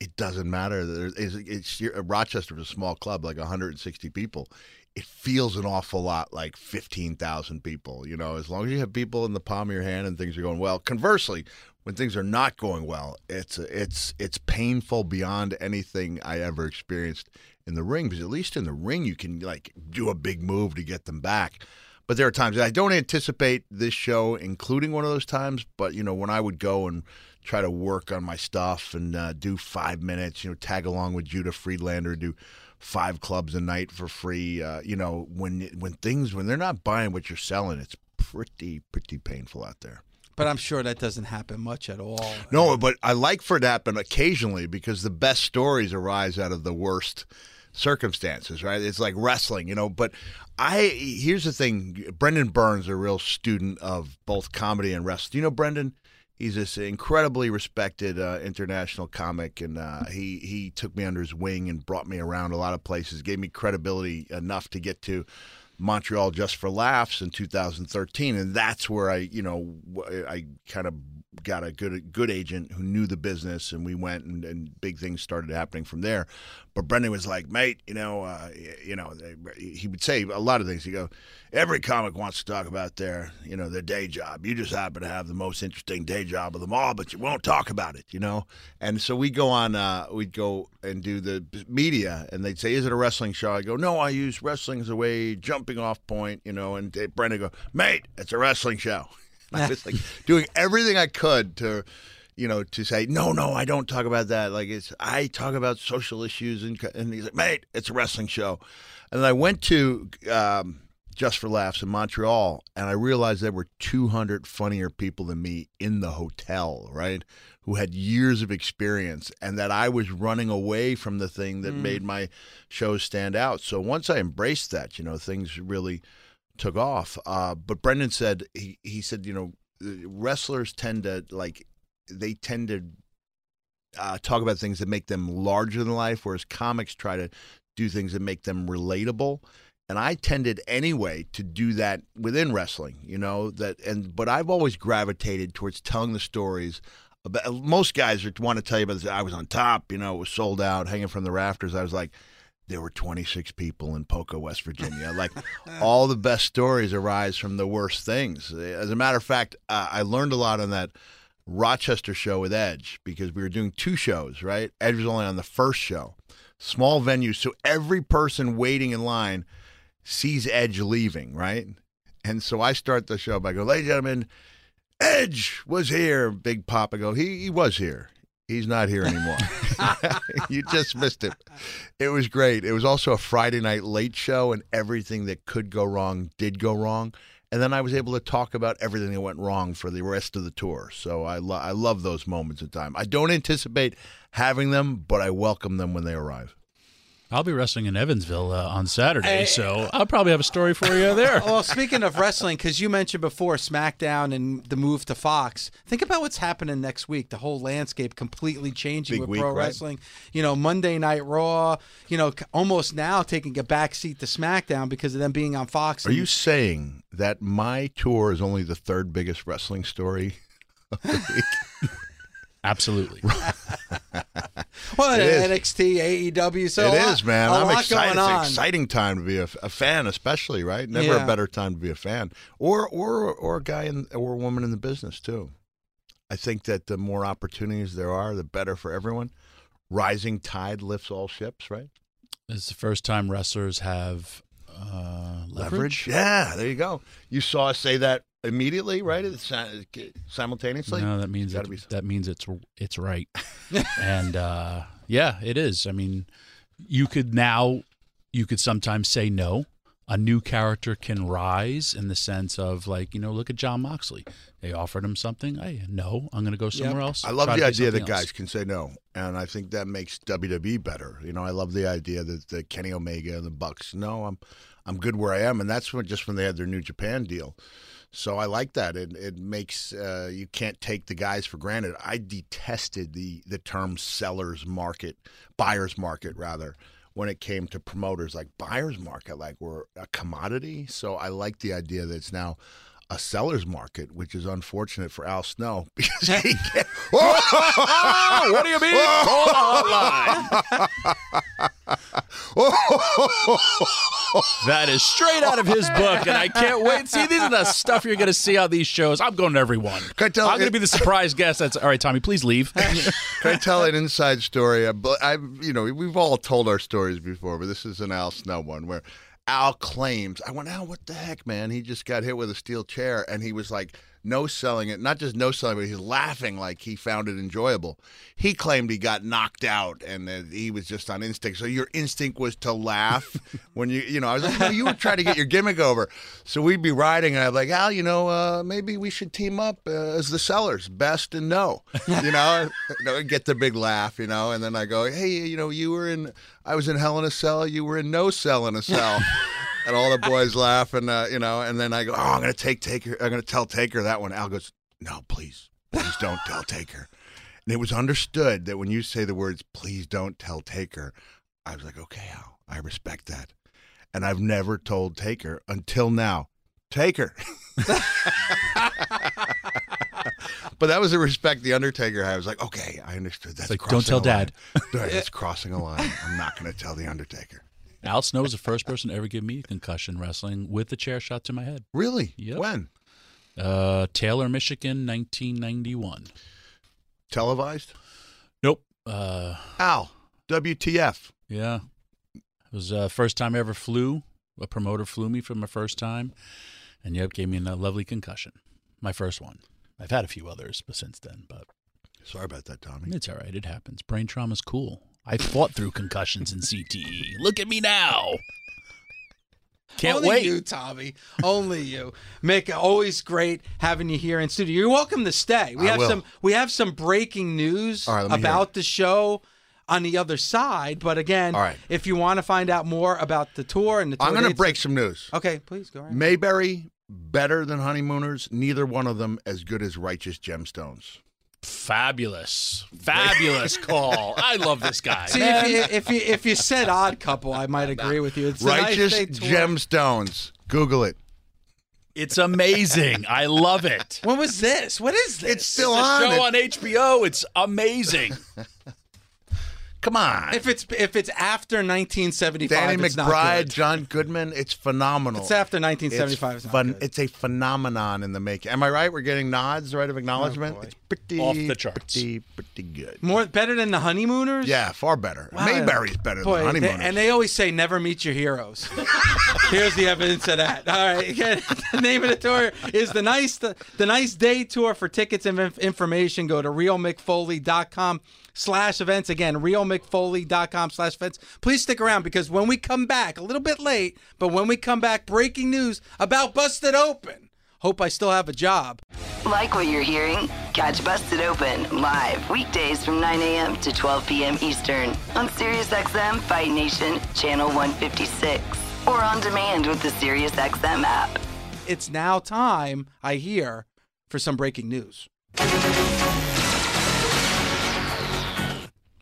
Speaker 5: it doesn't matter. It's, it's uh, Rochester's a small club, like 160 people. It feels an awful lot like 15,000 people. You know, as long as you have people in the palm of your hand and things are going well. Conversely, when things are not going well, it's it's it's painful beyond anything I ever experienced in the ring. Because at least in the ring, you can like do a big move to get them back. But there are times I don't anticipate this show including one of those times. But you know, when I would go and try to work on my stuff and uh, do five minutes, you know, tag along with Judah Friedlander, do five clubs a night for free. Uh, you know, when when things when they're not buying what you're selling, it's pretty pretty painful out there.
Speaker 2: But I'm sure that doesn't happen much at all.
Speaker 5: No, but I like for it to happen occasionally because the best stories arise out of the worst circumstances, right? It's like wrestling, you know. But I here's the thing: Brendon Burns, a real student of both comedy and wrestling. Do you know Brendan? He's this incredibly respected uh, international comic, and uh, he he took me under his wing and brought me around a lot of places, gave me credibility enough to get to Montreal just for laughs in 2013, and that's where I, you know, I kind of got a good good agent who knew the business, and we went and, and big things started happening from there. But Brendon was like, mate, you know, uh, you know, he would say a lot of things. He go, every comic wants to talk about their, you know, their day job. You just happen to have the most interesting day job of them all, but you won't talk about it, you know. And so we go on, uh, we'd go and do the media, and they'd say, "Is it a wrestling show?" I go, "No, I use wrestling as a way jumping off point, you know." And uh, Brendon go, "Mate, it's a wrestling show." I was like doing everything I could to, you know, to say no, no, I don't talk about that. Like it's I talk about social issues, and and he's like, mate, it's a wrestling show. And then I went to um, Just for Laughs in Montreal, and I realized there were 200 funnier people than me in the hotel, right? Who had years of experience, and that I was running away from the thing that made my shows stand out. So once I embraced that, you know, things really took off. Uh, but Brendon said he he said you know wrestlers tend to like they tend to uh, talk about things that make them larger than life, whereas comics try to do things that make them relatable. And I tended anyway to do that within wrestling, you know that. And but I've always gravitated towards telling the stories. About, most guys want to tell you about this. I was on top, you know, it was sold out, hanging from the rafters. I was like, there were 26 people in Poco, West Virginia. Like all the best stories arise from the worst things. As a matter of fact, uh, I learned a lot on that Rochester show with Edge because we were doing two shows, right? Edge was only on the first show, small venue. So every person waiting in line sees Edge leaving, right? And so I start the show by go, ladies and gentlemen, Edge was here. Big Papa go, he, he was here. He's not here anymore. you just missed it. It was great. It was also a Friday night late show, and everything that could go wrong did go wrong. And then I was able to talk about everything that went wrong for the rest of the tour. So I, lo- I love those moments in time. I don't anticipate having them, but I welcome them when they arrive.
Speaker 3: I'll be wrestling in Evansville uh, on Saturday, so I'll probably have a story for you there.
Speaker 2: Well, speaking of wrestling, because you mentioned before SmackDown and the move to Fox, think about what's happening next week. The whole landscape completely changing
Speaker 5: Big
Speaker 2: with
Speaker 5: week,
Speaker 2: pro
Speaker 5: right?
Speaker 2: wrestling. You know, Monday Night Raw. You know, almost now taking a back seat to SmackDown because of them being on Fox.
Speaker 5: Are
Speaker 2: and-
Speaker 5: you saying that my tour is only the third biggest wrestling story of the week?
Speaker 3: Absolutely.
Speaker 2: well,
Speaker 5: It is.
Speaker 2: NXT, AEW. So
Speaker 5: It
Speaker 2: a lot-
Speaker 5: is, man.
Speaker 2: A
Speaker 5: I'm
Speaker 2: lot
Speaker 5: excited.
Speaker 2: going
Speaker 5: It's an exciting time to be a, a fan, especially right. Never
Speaker 2: Yeah.
Speaker 5: a better time to be a fan, or or or a guy in, or a woman in the business too. I think that the more opportunities there are, the better for everyone. Rising tide lifts all ships, right?
Speaker 3: It's the first time wrestlers have uh, leverage.
Speaker 5: Yeah, there you go. You saw us say that immediately, right? It's, uh, simultaneously.
Speaker 3: no, that means
Speaker 5: It's
Speaker 3: it,
Speaker 5: be-
Speaker 3: that means it's it's right. and uh, yeah, it is. I mean, you could now you could sometimes say no. A new character can rise in the sense of like you know, look at Jon Moxley. They offered him something. Hey, no, I'm going to go somewhere else.
Speaker 5: I love the idea that
Speaker 3: else.
Speaker 5: guys can say no, and I think that makes WWE better. You know, I love the idea that the Kenny Omega and the Bucks. No, I'm I'm good where I am, and that's when just when they had their New Japan deal. So I like that. It it makes uh, you can't take the guys for granted. I detested the the term sellers market, buyers market rather. When it came to promoters, like buyers market, like we're a commodity. So I like the idea that it's now a seller's market, which is unfortunate for Al Snow because he can't.
Speaker 3: what do you mean? Call that is straight out of his book, and I can't wait. See, these are the stuff you're going to see on these shows. I'm going to every one.
Speaker 5: Can I tell-
Speaker 3: I'm going to be the surprise guest. That's all right, Tommy. Please leave.
Speaker 5: Can I tell an inside story? I, I, you know, we've all told our stories before, but this is an Al Snow one where Al claims, I went, Al, what the heck, man? He just got hit with a steel chair, and he was like, no selling it, not just no selling, but he's laughing like he found it enjoyable. He claimed he got knocked out and that he was just on instinct. So your instinct was to laugh when you, you know, I was like, no, you were trying to get your gimmick over. So we'd be riding, and I'd be like, Al, you know, uh, maybe we should team up uh, as the sellers, best and no, you know, you know, get the big laugh, you know, and then I go, hey, you know, you were in, I was in Hell in a Cell, you were in No Cell in a Cell. And all the boys laugh, and uh, you know, and then I go, "Oh, I'm gonna take Taker. I'm gonna tell Taker that one." Al goes, "No, please, please don't tell Taker." And it was understood that when you say the words "please don't tell Taker," I was like, "Okay, Al, I respect that." And I've never told Taker until now. Taker. but that was the respect the Undertaker had. I was like, okay, I understood. That's
Speaker 3: like, don't tell. Dad.
Speaker 5: Right, that's crossing a line. I'm not going to tell the Undertaker.
Speaker 3: Al Snow was the first person to ever give me a concussion wrestling with a chair shot to my head.
Speaker 5: Really?
Speaker 3: Yep.
Speaker 5: When?
Speaker 3: Uh, Taylor, Michigan, 1991.
Speaker 5: Televised?
Speaker 3: Nope. Uh,
Speaker 5: Al, WTF?
Speaker 3: yeah. It was uh, first time I ever flew. A promoter flew me for my first time, and yep, gave me a lovely concussion. My first one. I've had a few others but since then, but
Speaker 5: Sorry about that, Tommy.
Speaker 3: it's all right. It happens. Brain trauma's cool. I fought through concussions in CTE. Look at me now. Can't wait.
Speaker 2: Only
Speaker 3: wait.
Speaker 2: you, Tommy. Only you. Mick, always great having you here in studio. You're welcome to stay. We
Speaker 5: I
Speaker 2: have
Speaker 5: will.
Speaker 2: some we have some breaking news
Speaker 5: right, let me hear
Speaker 2: about the show on the other side. But again,
Speaker 5: right.
Speaker 2: if you want to find out more about the tour and the tour
Speaker 5: I'm going to break some news.
Speaker 2: Okay, please go ahead.
Speaker 5: Mayberry, better than Honeymooners. Neither one of them as good as Righteous Gemstones.
Speaker 3: Fabulous. Fabulous call. I love this guy.
Speaker 2: See, if you, if you if you said odd couple, I might agree with you. It's a nice
Speaker 5: Righteous
Speaker 2: day tour.
Speaker 5: Gemstones. Google it.
Speaker 3: It's amazing. I love it.
Speaker 2: What was this? What is this?
Speaker 5: It's still
Speaker 3: It's a
Speaker 5: on.
Speaker 3: show
Speaker 5: It-
Speaker 3: on HBO. It's amazing.
Speaker 5: Come on.
Speaker 2: If it's if it's after 1975,
Speaker 5: Danny
Speaker 2: it's not
Speaker 5: McBride,
Speaker 2: good.
Speaker 5: John Goodman, it's phenomenal.
Speaker 2: It's after 1975.
Speaker 5: It's,
Speaker 2: It's, not
Speaker 5: fun,
Speaker 2: good.
Speaker 5: it's a phenomenon in the making. Am I right? We're getting nods, right, of acknowledgement.
Speaker 2: Oh, boy.
Speaker 5: it's pretty
Speaker 3: Off the charts.
Speaker 5: Pretty, pretty good.
Speaker 2: more better than the honeymooners.
Speaker 5: Yeah, far better.
Speaker 2: Wow.
Speaker 5: Mayberry's better
Speaker 2: Boy,
Speaker 5: than
Speaker 2: they-
Speaker 5: honeymooners.
Speaker 2: and they always say never meet your heroes. Here's the evidence of that. All right, again, the name of the tour is the nice the, the nice day tour. For tickets and inf- information, go to realmickfoley.com slash events. Again, realmickfoley.com slash events. Please stick around because when we come back, a little bit late, but when we come back, breaking news about Busted Open. Hope I still have a job.
Speaker 1: Like what you're hearing? Catch Busted Open live weekdays from 9 a.m. to 12 p.m. Eastern on SiriusXM Fight Nation Channel 156 or on demand with the SiriusXM app.
Speaker 2: It's now time, I hear, for some breaking news.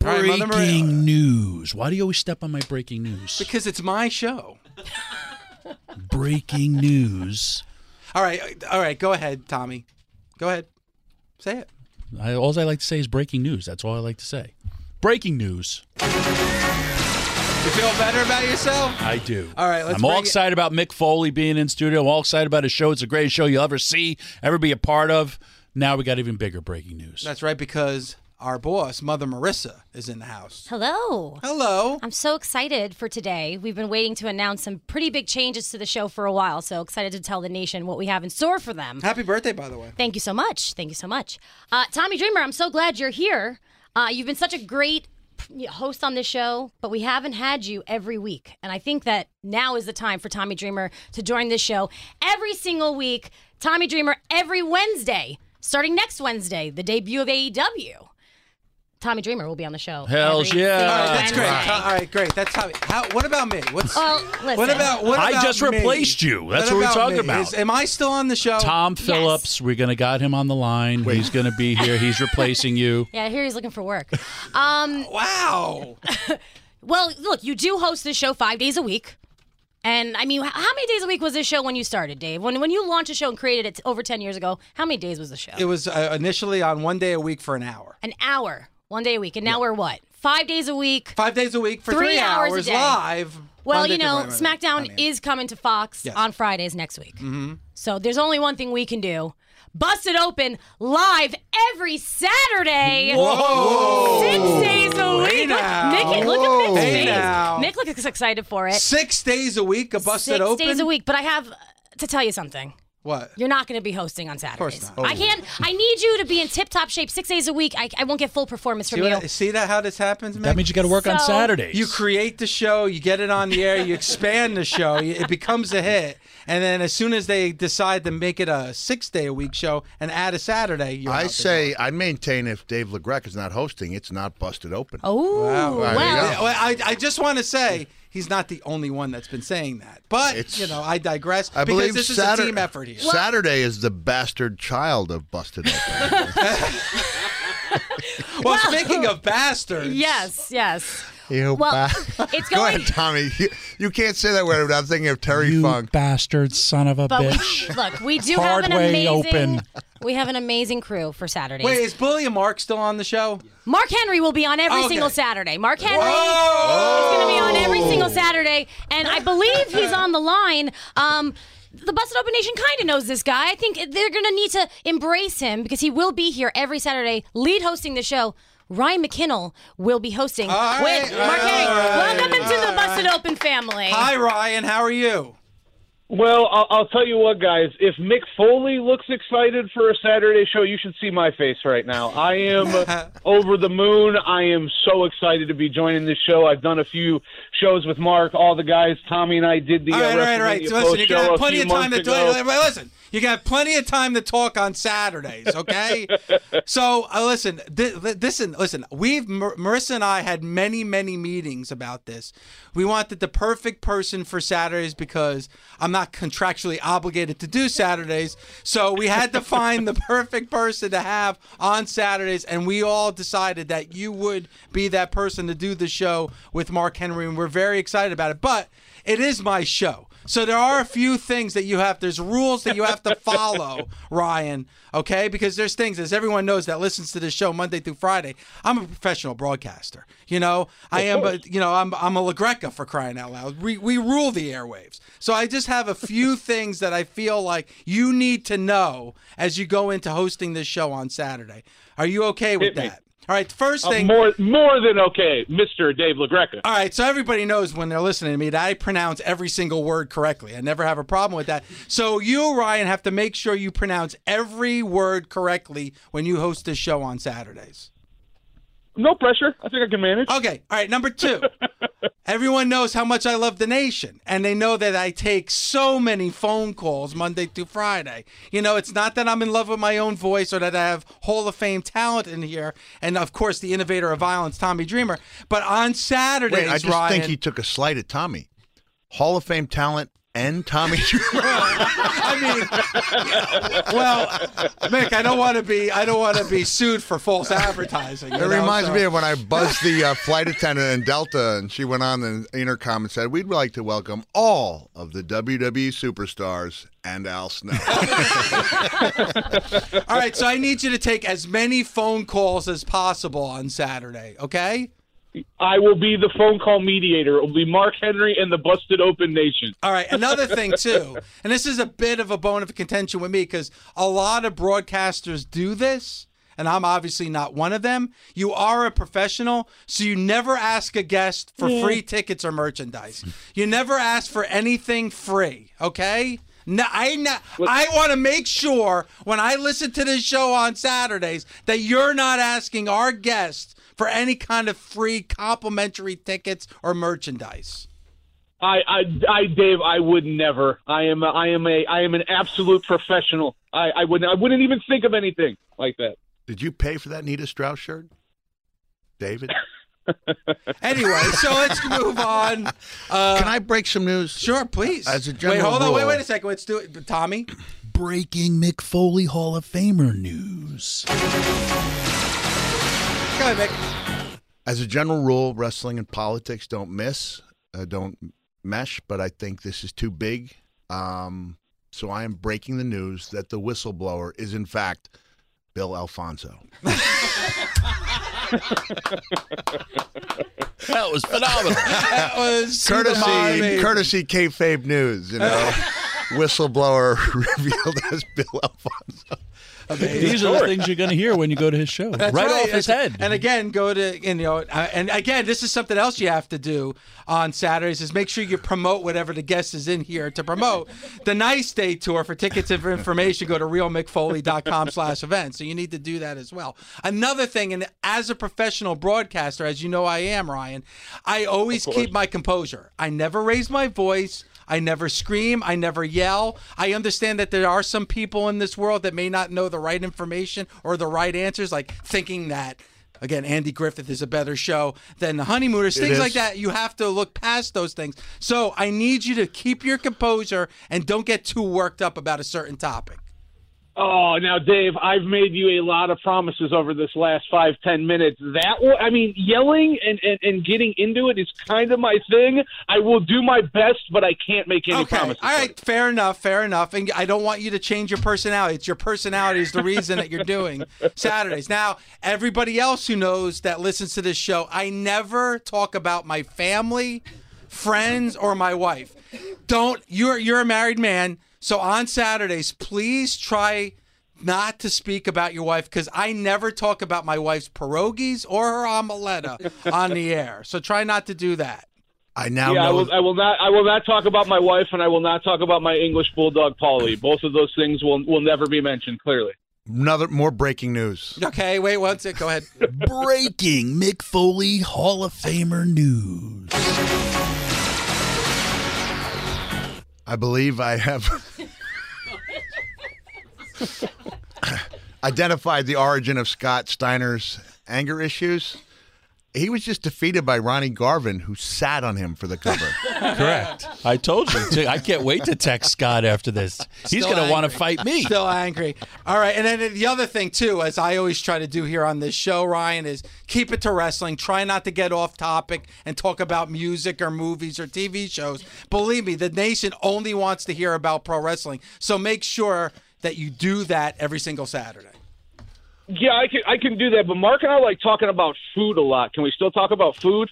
Speaker 2: All right, Mother Maria-
Speaker 3: Breaking news. Why do you always step on my breaking news?
Speaker 2: Because it's my show.
Speaker 3: breaking news.
Speaker 2: All right, all right. Go ahead, Tommy. Go ahead. Say it.
Speaker 3: I, all I like to say is breaking news. That's all I like to say. Breaking news.
Speaker 2: You feel better about yourself?
Speaker 3: I do.
Speaker 2: All right, let's
Speaker 3: I'm all
Speaker 2: bring it-
Speaker 3: excited about Mick Foley being in studio. I'm all excited about his show. It's the greatest show you'll ever see, ever be a part of. Now we got even bigger breaking news.
Speaker 2: That's right, because our boss, Mother Marissa, is in the house.
Speaker 6: Hello.
Speaker 2: Hello.
Speaker 6: I'm so excited for today. We've been waiting to announce some pretty big changes to the show for a while, so excited to tell the nation what we have in store for them.
Speaker 2: Happy birthday, by the way.
Speaker 6: Thank you so much. Thank you so much. Uh, Tommy Dreamer, I'm so glad you're here. Uh, you've been such a great host on this show, but we haven't had you every week. And I think that now is the time for Tommy Dreamer to join this show every single week. Tommy Dreamer every Wednesday, starting next Wednesday, the debut of AEW. Tommy Dreamer will be on the show.
Speaker 3: Hells
Speaker 6: every
Speaker 3: yeah.
Speaker 2: All right, that's great.
Speaker 6: Wednesday.
Speaker 2: All right, great. That's how. How? What about me? What's?
Speaker 6: Well, listen.
Speaker 2: what about? What
Speaker 3: I
Speaker 2: about
Speaker 3: just
Speaker 2: me?
Speaker 3: replaced you. That's what we're talking
Speaker 2: me?
Speaker 3: about.
Speaker 2: Is- am I still on the show?
Speaker 3: Tom Phillips, we're gonna got him on the line. He's gonna be here. He's replacing you.
Speaker 6: Yeah, I hear he's looking for work. Um,
Speaker 2: Wow.
Speaker 6: well, look, you do host this show five days a week. And I mean, how many days a week was this show when you started, Dave? When when you launched a show and created it over 10 years ago, how many days was the show?
Speaker 2: It was uh, initially on one day a week for an hour.
Speaker 6: An hour, one day a week. And now we're what? Five days a week.
Speaker 2: Five days a week for
Speaker 6: Three
Speaker 2: three,
Speaker 6: hours
Speaker 2: hours live.
Speaker 6: Well,
Speaker 2: Monday
Speaker 6: you know. SmackDown
Speaker 2: I mean,
Speaker 6: is coming to Fox
Speaker 2: Yes.
Speaker 6: on Fridays next week. Mm-hmm. So there's only one thing we can do. Bust it open live every Saturday.
Speaker 2: Whoa.
Speaker 6: Six days a week.
Speaker 2: Hey
Speaker 6: Look,
Speaker 2: now.
Speaker 6: Mick, look at Mick's
Speaker 2: Hey
Speaker 6: face.
Speaker 2: now.
Speaker 6: Mick looks excited for it.
Speaker 2: Six days a week, a busted
Speaker 6: Six
Speaker 2: open.
Speaker 6: days a week. But I have to tell you something.
Speaker 2: What?
Speaker 6: You're not going to be hosting on Saturdays.
Speaker 2: Of course not.
Speaker 6: I oh, can't. I need you to be in tip-top shape six days a week. I, I won't get full performance
Speaker 2: See,
Speaker 6: from you.
Speaker 2: what, see that how this happens, man?
Speaker 3: That means you got to work on
Speaker 6: So-
Speaker 3: Saturdays.
Speaker 2: you create the show, you get it on the air, you expand the show, you- it becomes a hit, and then as soon as they decide to make it a six day a week show and add a Saturday, you're out
Speaker 5: I
Speaker 2: the
Speaker 5: say, I maintain if Dave LaGreca is not hosting, it's not busted open.
Speaker 6: oh,
Speaker 2: Wow.
Speaker 6: Well.
Speaker 2: Yeah, well, I, I just want to say he's not the only one that's been saying that. But,
Speaker 5: It's-
Speaker 2: you know, I digress
Speaker 5: I
Speaker 2: because
Speaker 5: believe
Speaker 2: this is
Speaker 5: Saturday,
Speaker 2: a team effort here.
Speaker 5: Saturday is the bastard child of busted open.
Speaker 2: Well, speaking of bastards.
Speaker 6: Yes, yes.
Speaker 5: you
Speaker 6: Well,
Speaker 5: ba-
Speaker 6: it's
Speaker 5: Go ahead, Tommy. You, you can't say that word without thinking of Terry
Speaker 3: you
Speaker 5: Funk.
Speaker 3: bastard son of a
Speaker 6: But we,
Speaker 3: bitch.
Speaker 6: look, we do
Speaker 3: Hard
Speaker 6: have an amazing.
Speaker 3: open.
Speaker 6: We have an amazing crew for Saturdays.
Speaker 2: Wait, is Bully and Mark still on the show?
Speaker 6: Mark Henry will be on every
Speaker 2: Okay.
Speaker 6: single Saturday. Mark Henry is going to be on every single Saturday, and I believe he's on the line. Um, the Busted Open Nation kind of knows this guy. I think they're going to need to embrace him because he will be here every Saturday, lead hosting the show. Ryan McKinnell will be hosting
Speaker 2: All right,
Speaker 6: with Mark
Speaker 2: all
Speaker 6: Henry.
Speaker 2: right,
Speaker 6: Welcome into the Busted Open family.
Speaker 2: Hi, Ryan. How are you?
Speaker 7: Well, I'll, I'll tell you what, guys. If Mick Foley looks excited for a Saturday show, you should see my face right now. I am over the moon. I am so excited to be joining this show. I've done a few shows with Mark, all the guys. Tommy and I did the
Speaker 2: All right,
Speaker 7: uh,
Speaker 2: all right, all right. So listen, you got plenty of time to talk. Wait, listen, you got plenty of time to talk on Saturdays. Okay. so uh, listen, th- th- listen, listen. We've Mar- Marissa and I had many, many meetings about this. We wanted the perfect person for Saturdays because I'm not contractually obligated to do Saturdays. So we had to find the perfect person to have on Saturdays, and we all decided that you would be that person to do the show with Mark Henry, and we're very excited about it. But it is my show. So there are a few things that you have. There's rules that you have to follow, Ryan. Okay, because there's things as everyone knows that listens to this show Monday through Friday. I'm a professional broadcaster. You know, I am, but you know, I'm I'm a LaGreca for crying out loud. We we rule the airwaves. So I just have a few things that I feel like you need to know as you go into hosting this show on Saturday. Are you okay with
Speaker 7: Hit me.
Speaker 2: All right, first
Speaker 7: Uh,
Speaker 2: thing.
Speaker 7: more more than okay, Mister Dave LaGreca.
Speaker 2: All right, so everybody knows when they're listening to me that I pronounce every single word correctly. I never have a problem with that. So you, Ryan, have to make sure you pronounce every word correctly when you host this show on Saturdays.
Speaker 7: No pressure. I think I can manage.
Speaker 2: Okay, all right, number two. Everyone knows how much I love the nation, and they know that I take so many phone calls Monday through Friday. You know, it's not that I'm in love with my own voice or that I have Hall of Fame talent in here, and of course, the innovator of violence, Tommy Dreamer. But on Saturdays,
Speaker 5: Wait, I just
Speaker 2: Ryan,
Speaker 5: think he took a slight at Tommy. Hall of Fame talent and Tommy.
Speaker 2: I mean, well, Mick, I don't want to be, I don't want to be sued for false advertising.
Speaker 5: It
Speaker 2: know,
Speaker 5: reminds
Speaker 2: so-
Speaker 5: me of when I buzzed the uh, flight attendant in Delta, and she went on the intercom and said, "We'd like to welcome all of the WWE superstars and Al Snow."
Speaker 2: All right, so I need you to take as many phone calls as possible on Saturday. Okay.
Speaker 7: I will be the phone call mediator. It will be Mark Henry and the Busted Open Nation.
Speaker 2: All right. Another thing too, and this is a bit of a bone of contention with me because a lot of broadcasters do this. And I'm obviously not one of them. You are a professional, so you never ask a guest for free tickets or merchandise. You never ask for anything free, okay? No, I no, I want to make sure when I listen to this show on Saturdays that you're not asking our guests for any kind of free complimentary tickets or merchandise.
Speaker 7: I, I, I, Dave, I would never. I am, a, I am a, I am an absolute professional. I, I wouldn't, I wouldn't even think of anything like that.
Speaker 5: Did you pay for that Nita Strauss shirt, David?
Speaker 2: Anyway, so let's move on. Uh,
Speaker 5: Can I break some news?
Speaker 2: Sure, please.
Speaker 5: As a general wait,
Speaker 2: hold on. Wait,
Speaker 5: rule-
Speaker 2: wait a second. Let's do it. Tommy.
Speaker 3: Breaking Mick Foley Hall of Famer news.
Speaker 2: Go ahead, Mick.
Speaker 5: As a general rule, wrestling and politics don't miss, uh, don't mesh, but I think this is too big. Um, so I am breaking the news that the whistleblower is, in fact, Bill Alfonso.
Speaker 3: That was phenomenal.
Speaker 2: That was
Speaker 5: courtesy,
Speaker 2: amazing.
Speaker 5: courtesy kayfabe news, you know. whistleblower revealed as Bill Alfonso.
Speaker 3: These are the things you're going to hear when you go to his show.
Speaker 2: That's
Speaker 3: right,
Speaker 2: right.
Speaker 3: off his head.
Speaker 2: And again, go to and, you know, uh, and again, this is something else you have to do on Saturdays is make sure you promote whatever the guest is in here to promote. the Nice Day tour for tickets and for information, go to realmickfoley.com slash events. So you need to do that as well. Another thing, and as a professional broadcaster, as you know I am, Ryan, I always keep my composure. I never raise my voice. I never scream. I never yell. I understand that there are some people in this world that may not know the right information or the right answers, like thinking that. Again, Andy Griffith is a better show than the Honeymooners. Things like that. You have to look past those things. So I need you to keep your composure and don't get too worked up about a certain topic.
Speaker 7: Oh, now, Dave, I've made you a lot of promises over this last five, ten minutes. That, will, I mean, yelling and, and, and getting into it is kind of my thing. I will do my best, but I can't make any
Speaker 2: okay.
Speaker 7: promises.
Speaker 2: All right. Fair enough. Fair enough. And I don't want you to change your personality. It's your personality is the reason that you're doing Saturdays. Now, everybody else who knows that listens to this show, I never talk about my family, friends, or my wife. Don't. You're you're a married man. So on Saturdays, please try not to speak about your wife because I never talk about my wife's pierogies or her omeletta on the air. So try not to do that.
Speaker 5: I now
Speaker 7: yeah, I
Speaker 5: know.
Speaker 7: will, I will not. I will not talk about my wife, and I will not talk about my English bulldog Polly. Both of those things will will never be mentioned. Clearly.
Speaker 5: Another more breaking news.
Speaker 2: Okay, wait one second. Go ahead.
Speaker 3: Breaking Mick Foley Hall of Famer news.
Speaker 5: I believe I have identified the origin of Scott Steiner's anger issues. He was just defeated by Ronnie Garvin, who sat on him for the cover.
Speaker 3: Correct. I told you. To, I can't wait to text Scott after this. He's going to want to fight me.
Speaker 2: Still angry. All right, and then the other thing too, as I always try to do here on this show, Ryan, is keep it to wrestling. Try not to get off topic and talk about music or movies or TV shows. Believe me, the nation only wants to hear about pro wrestling. So make sure that you do that every single Saturday.
Speaker 7: Yeah, I can I can do that. But Mark and I like talking about food a lot. Can we still talk about food?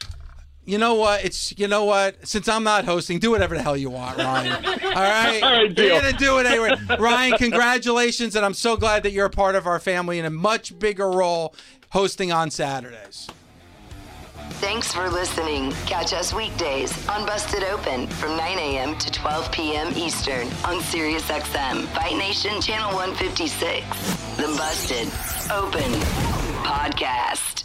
Speaker 2: You know what? It's you know what? Since I'm not hosting, do whatever the hell you want, Ryan. All right,
Speaker 7: All right, deal.
Speaker 2: you're gonna do it anyway. Ryan, congratulations, and I'm so glad that you're a part of our family in a much bigger role hosting on Saturdays.
Speaker 1: Thanks for listening. Catch us weekdays on Busted Open from 9 a.m. to 12 p.m. Eastern on SiriusXM, Fight Nation Channel 156. The Busted Open Podcast.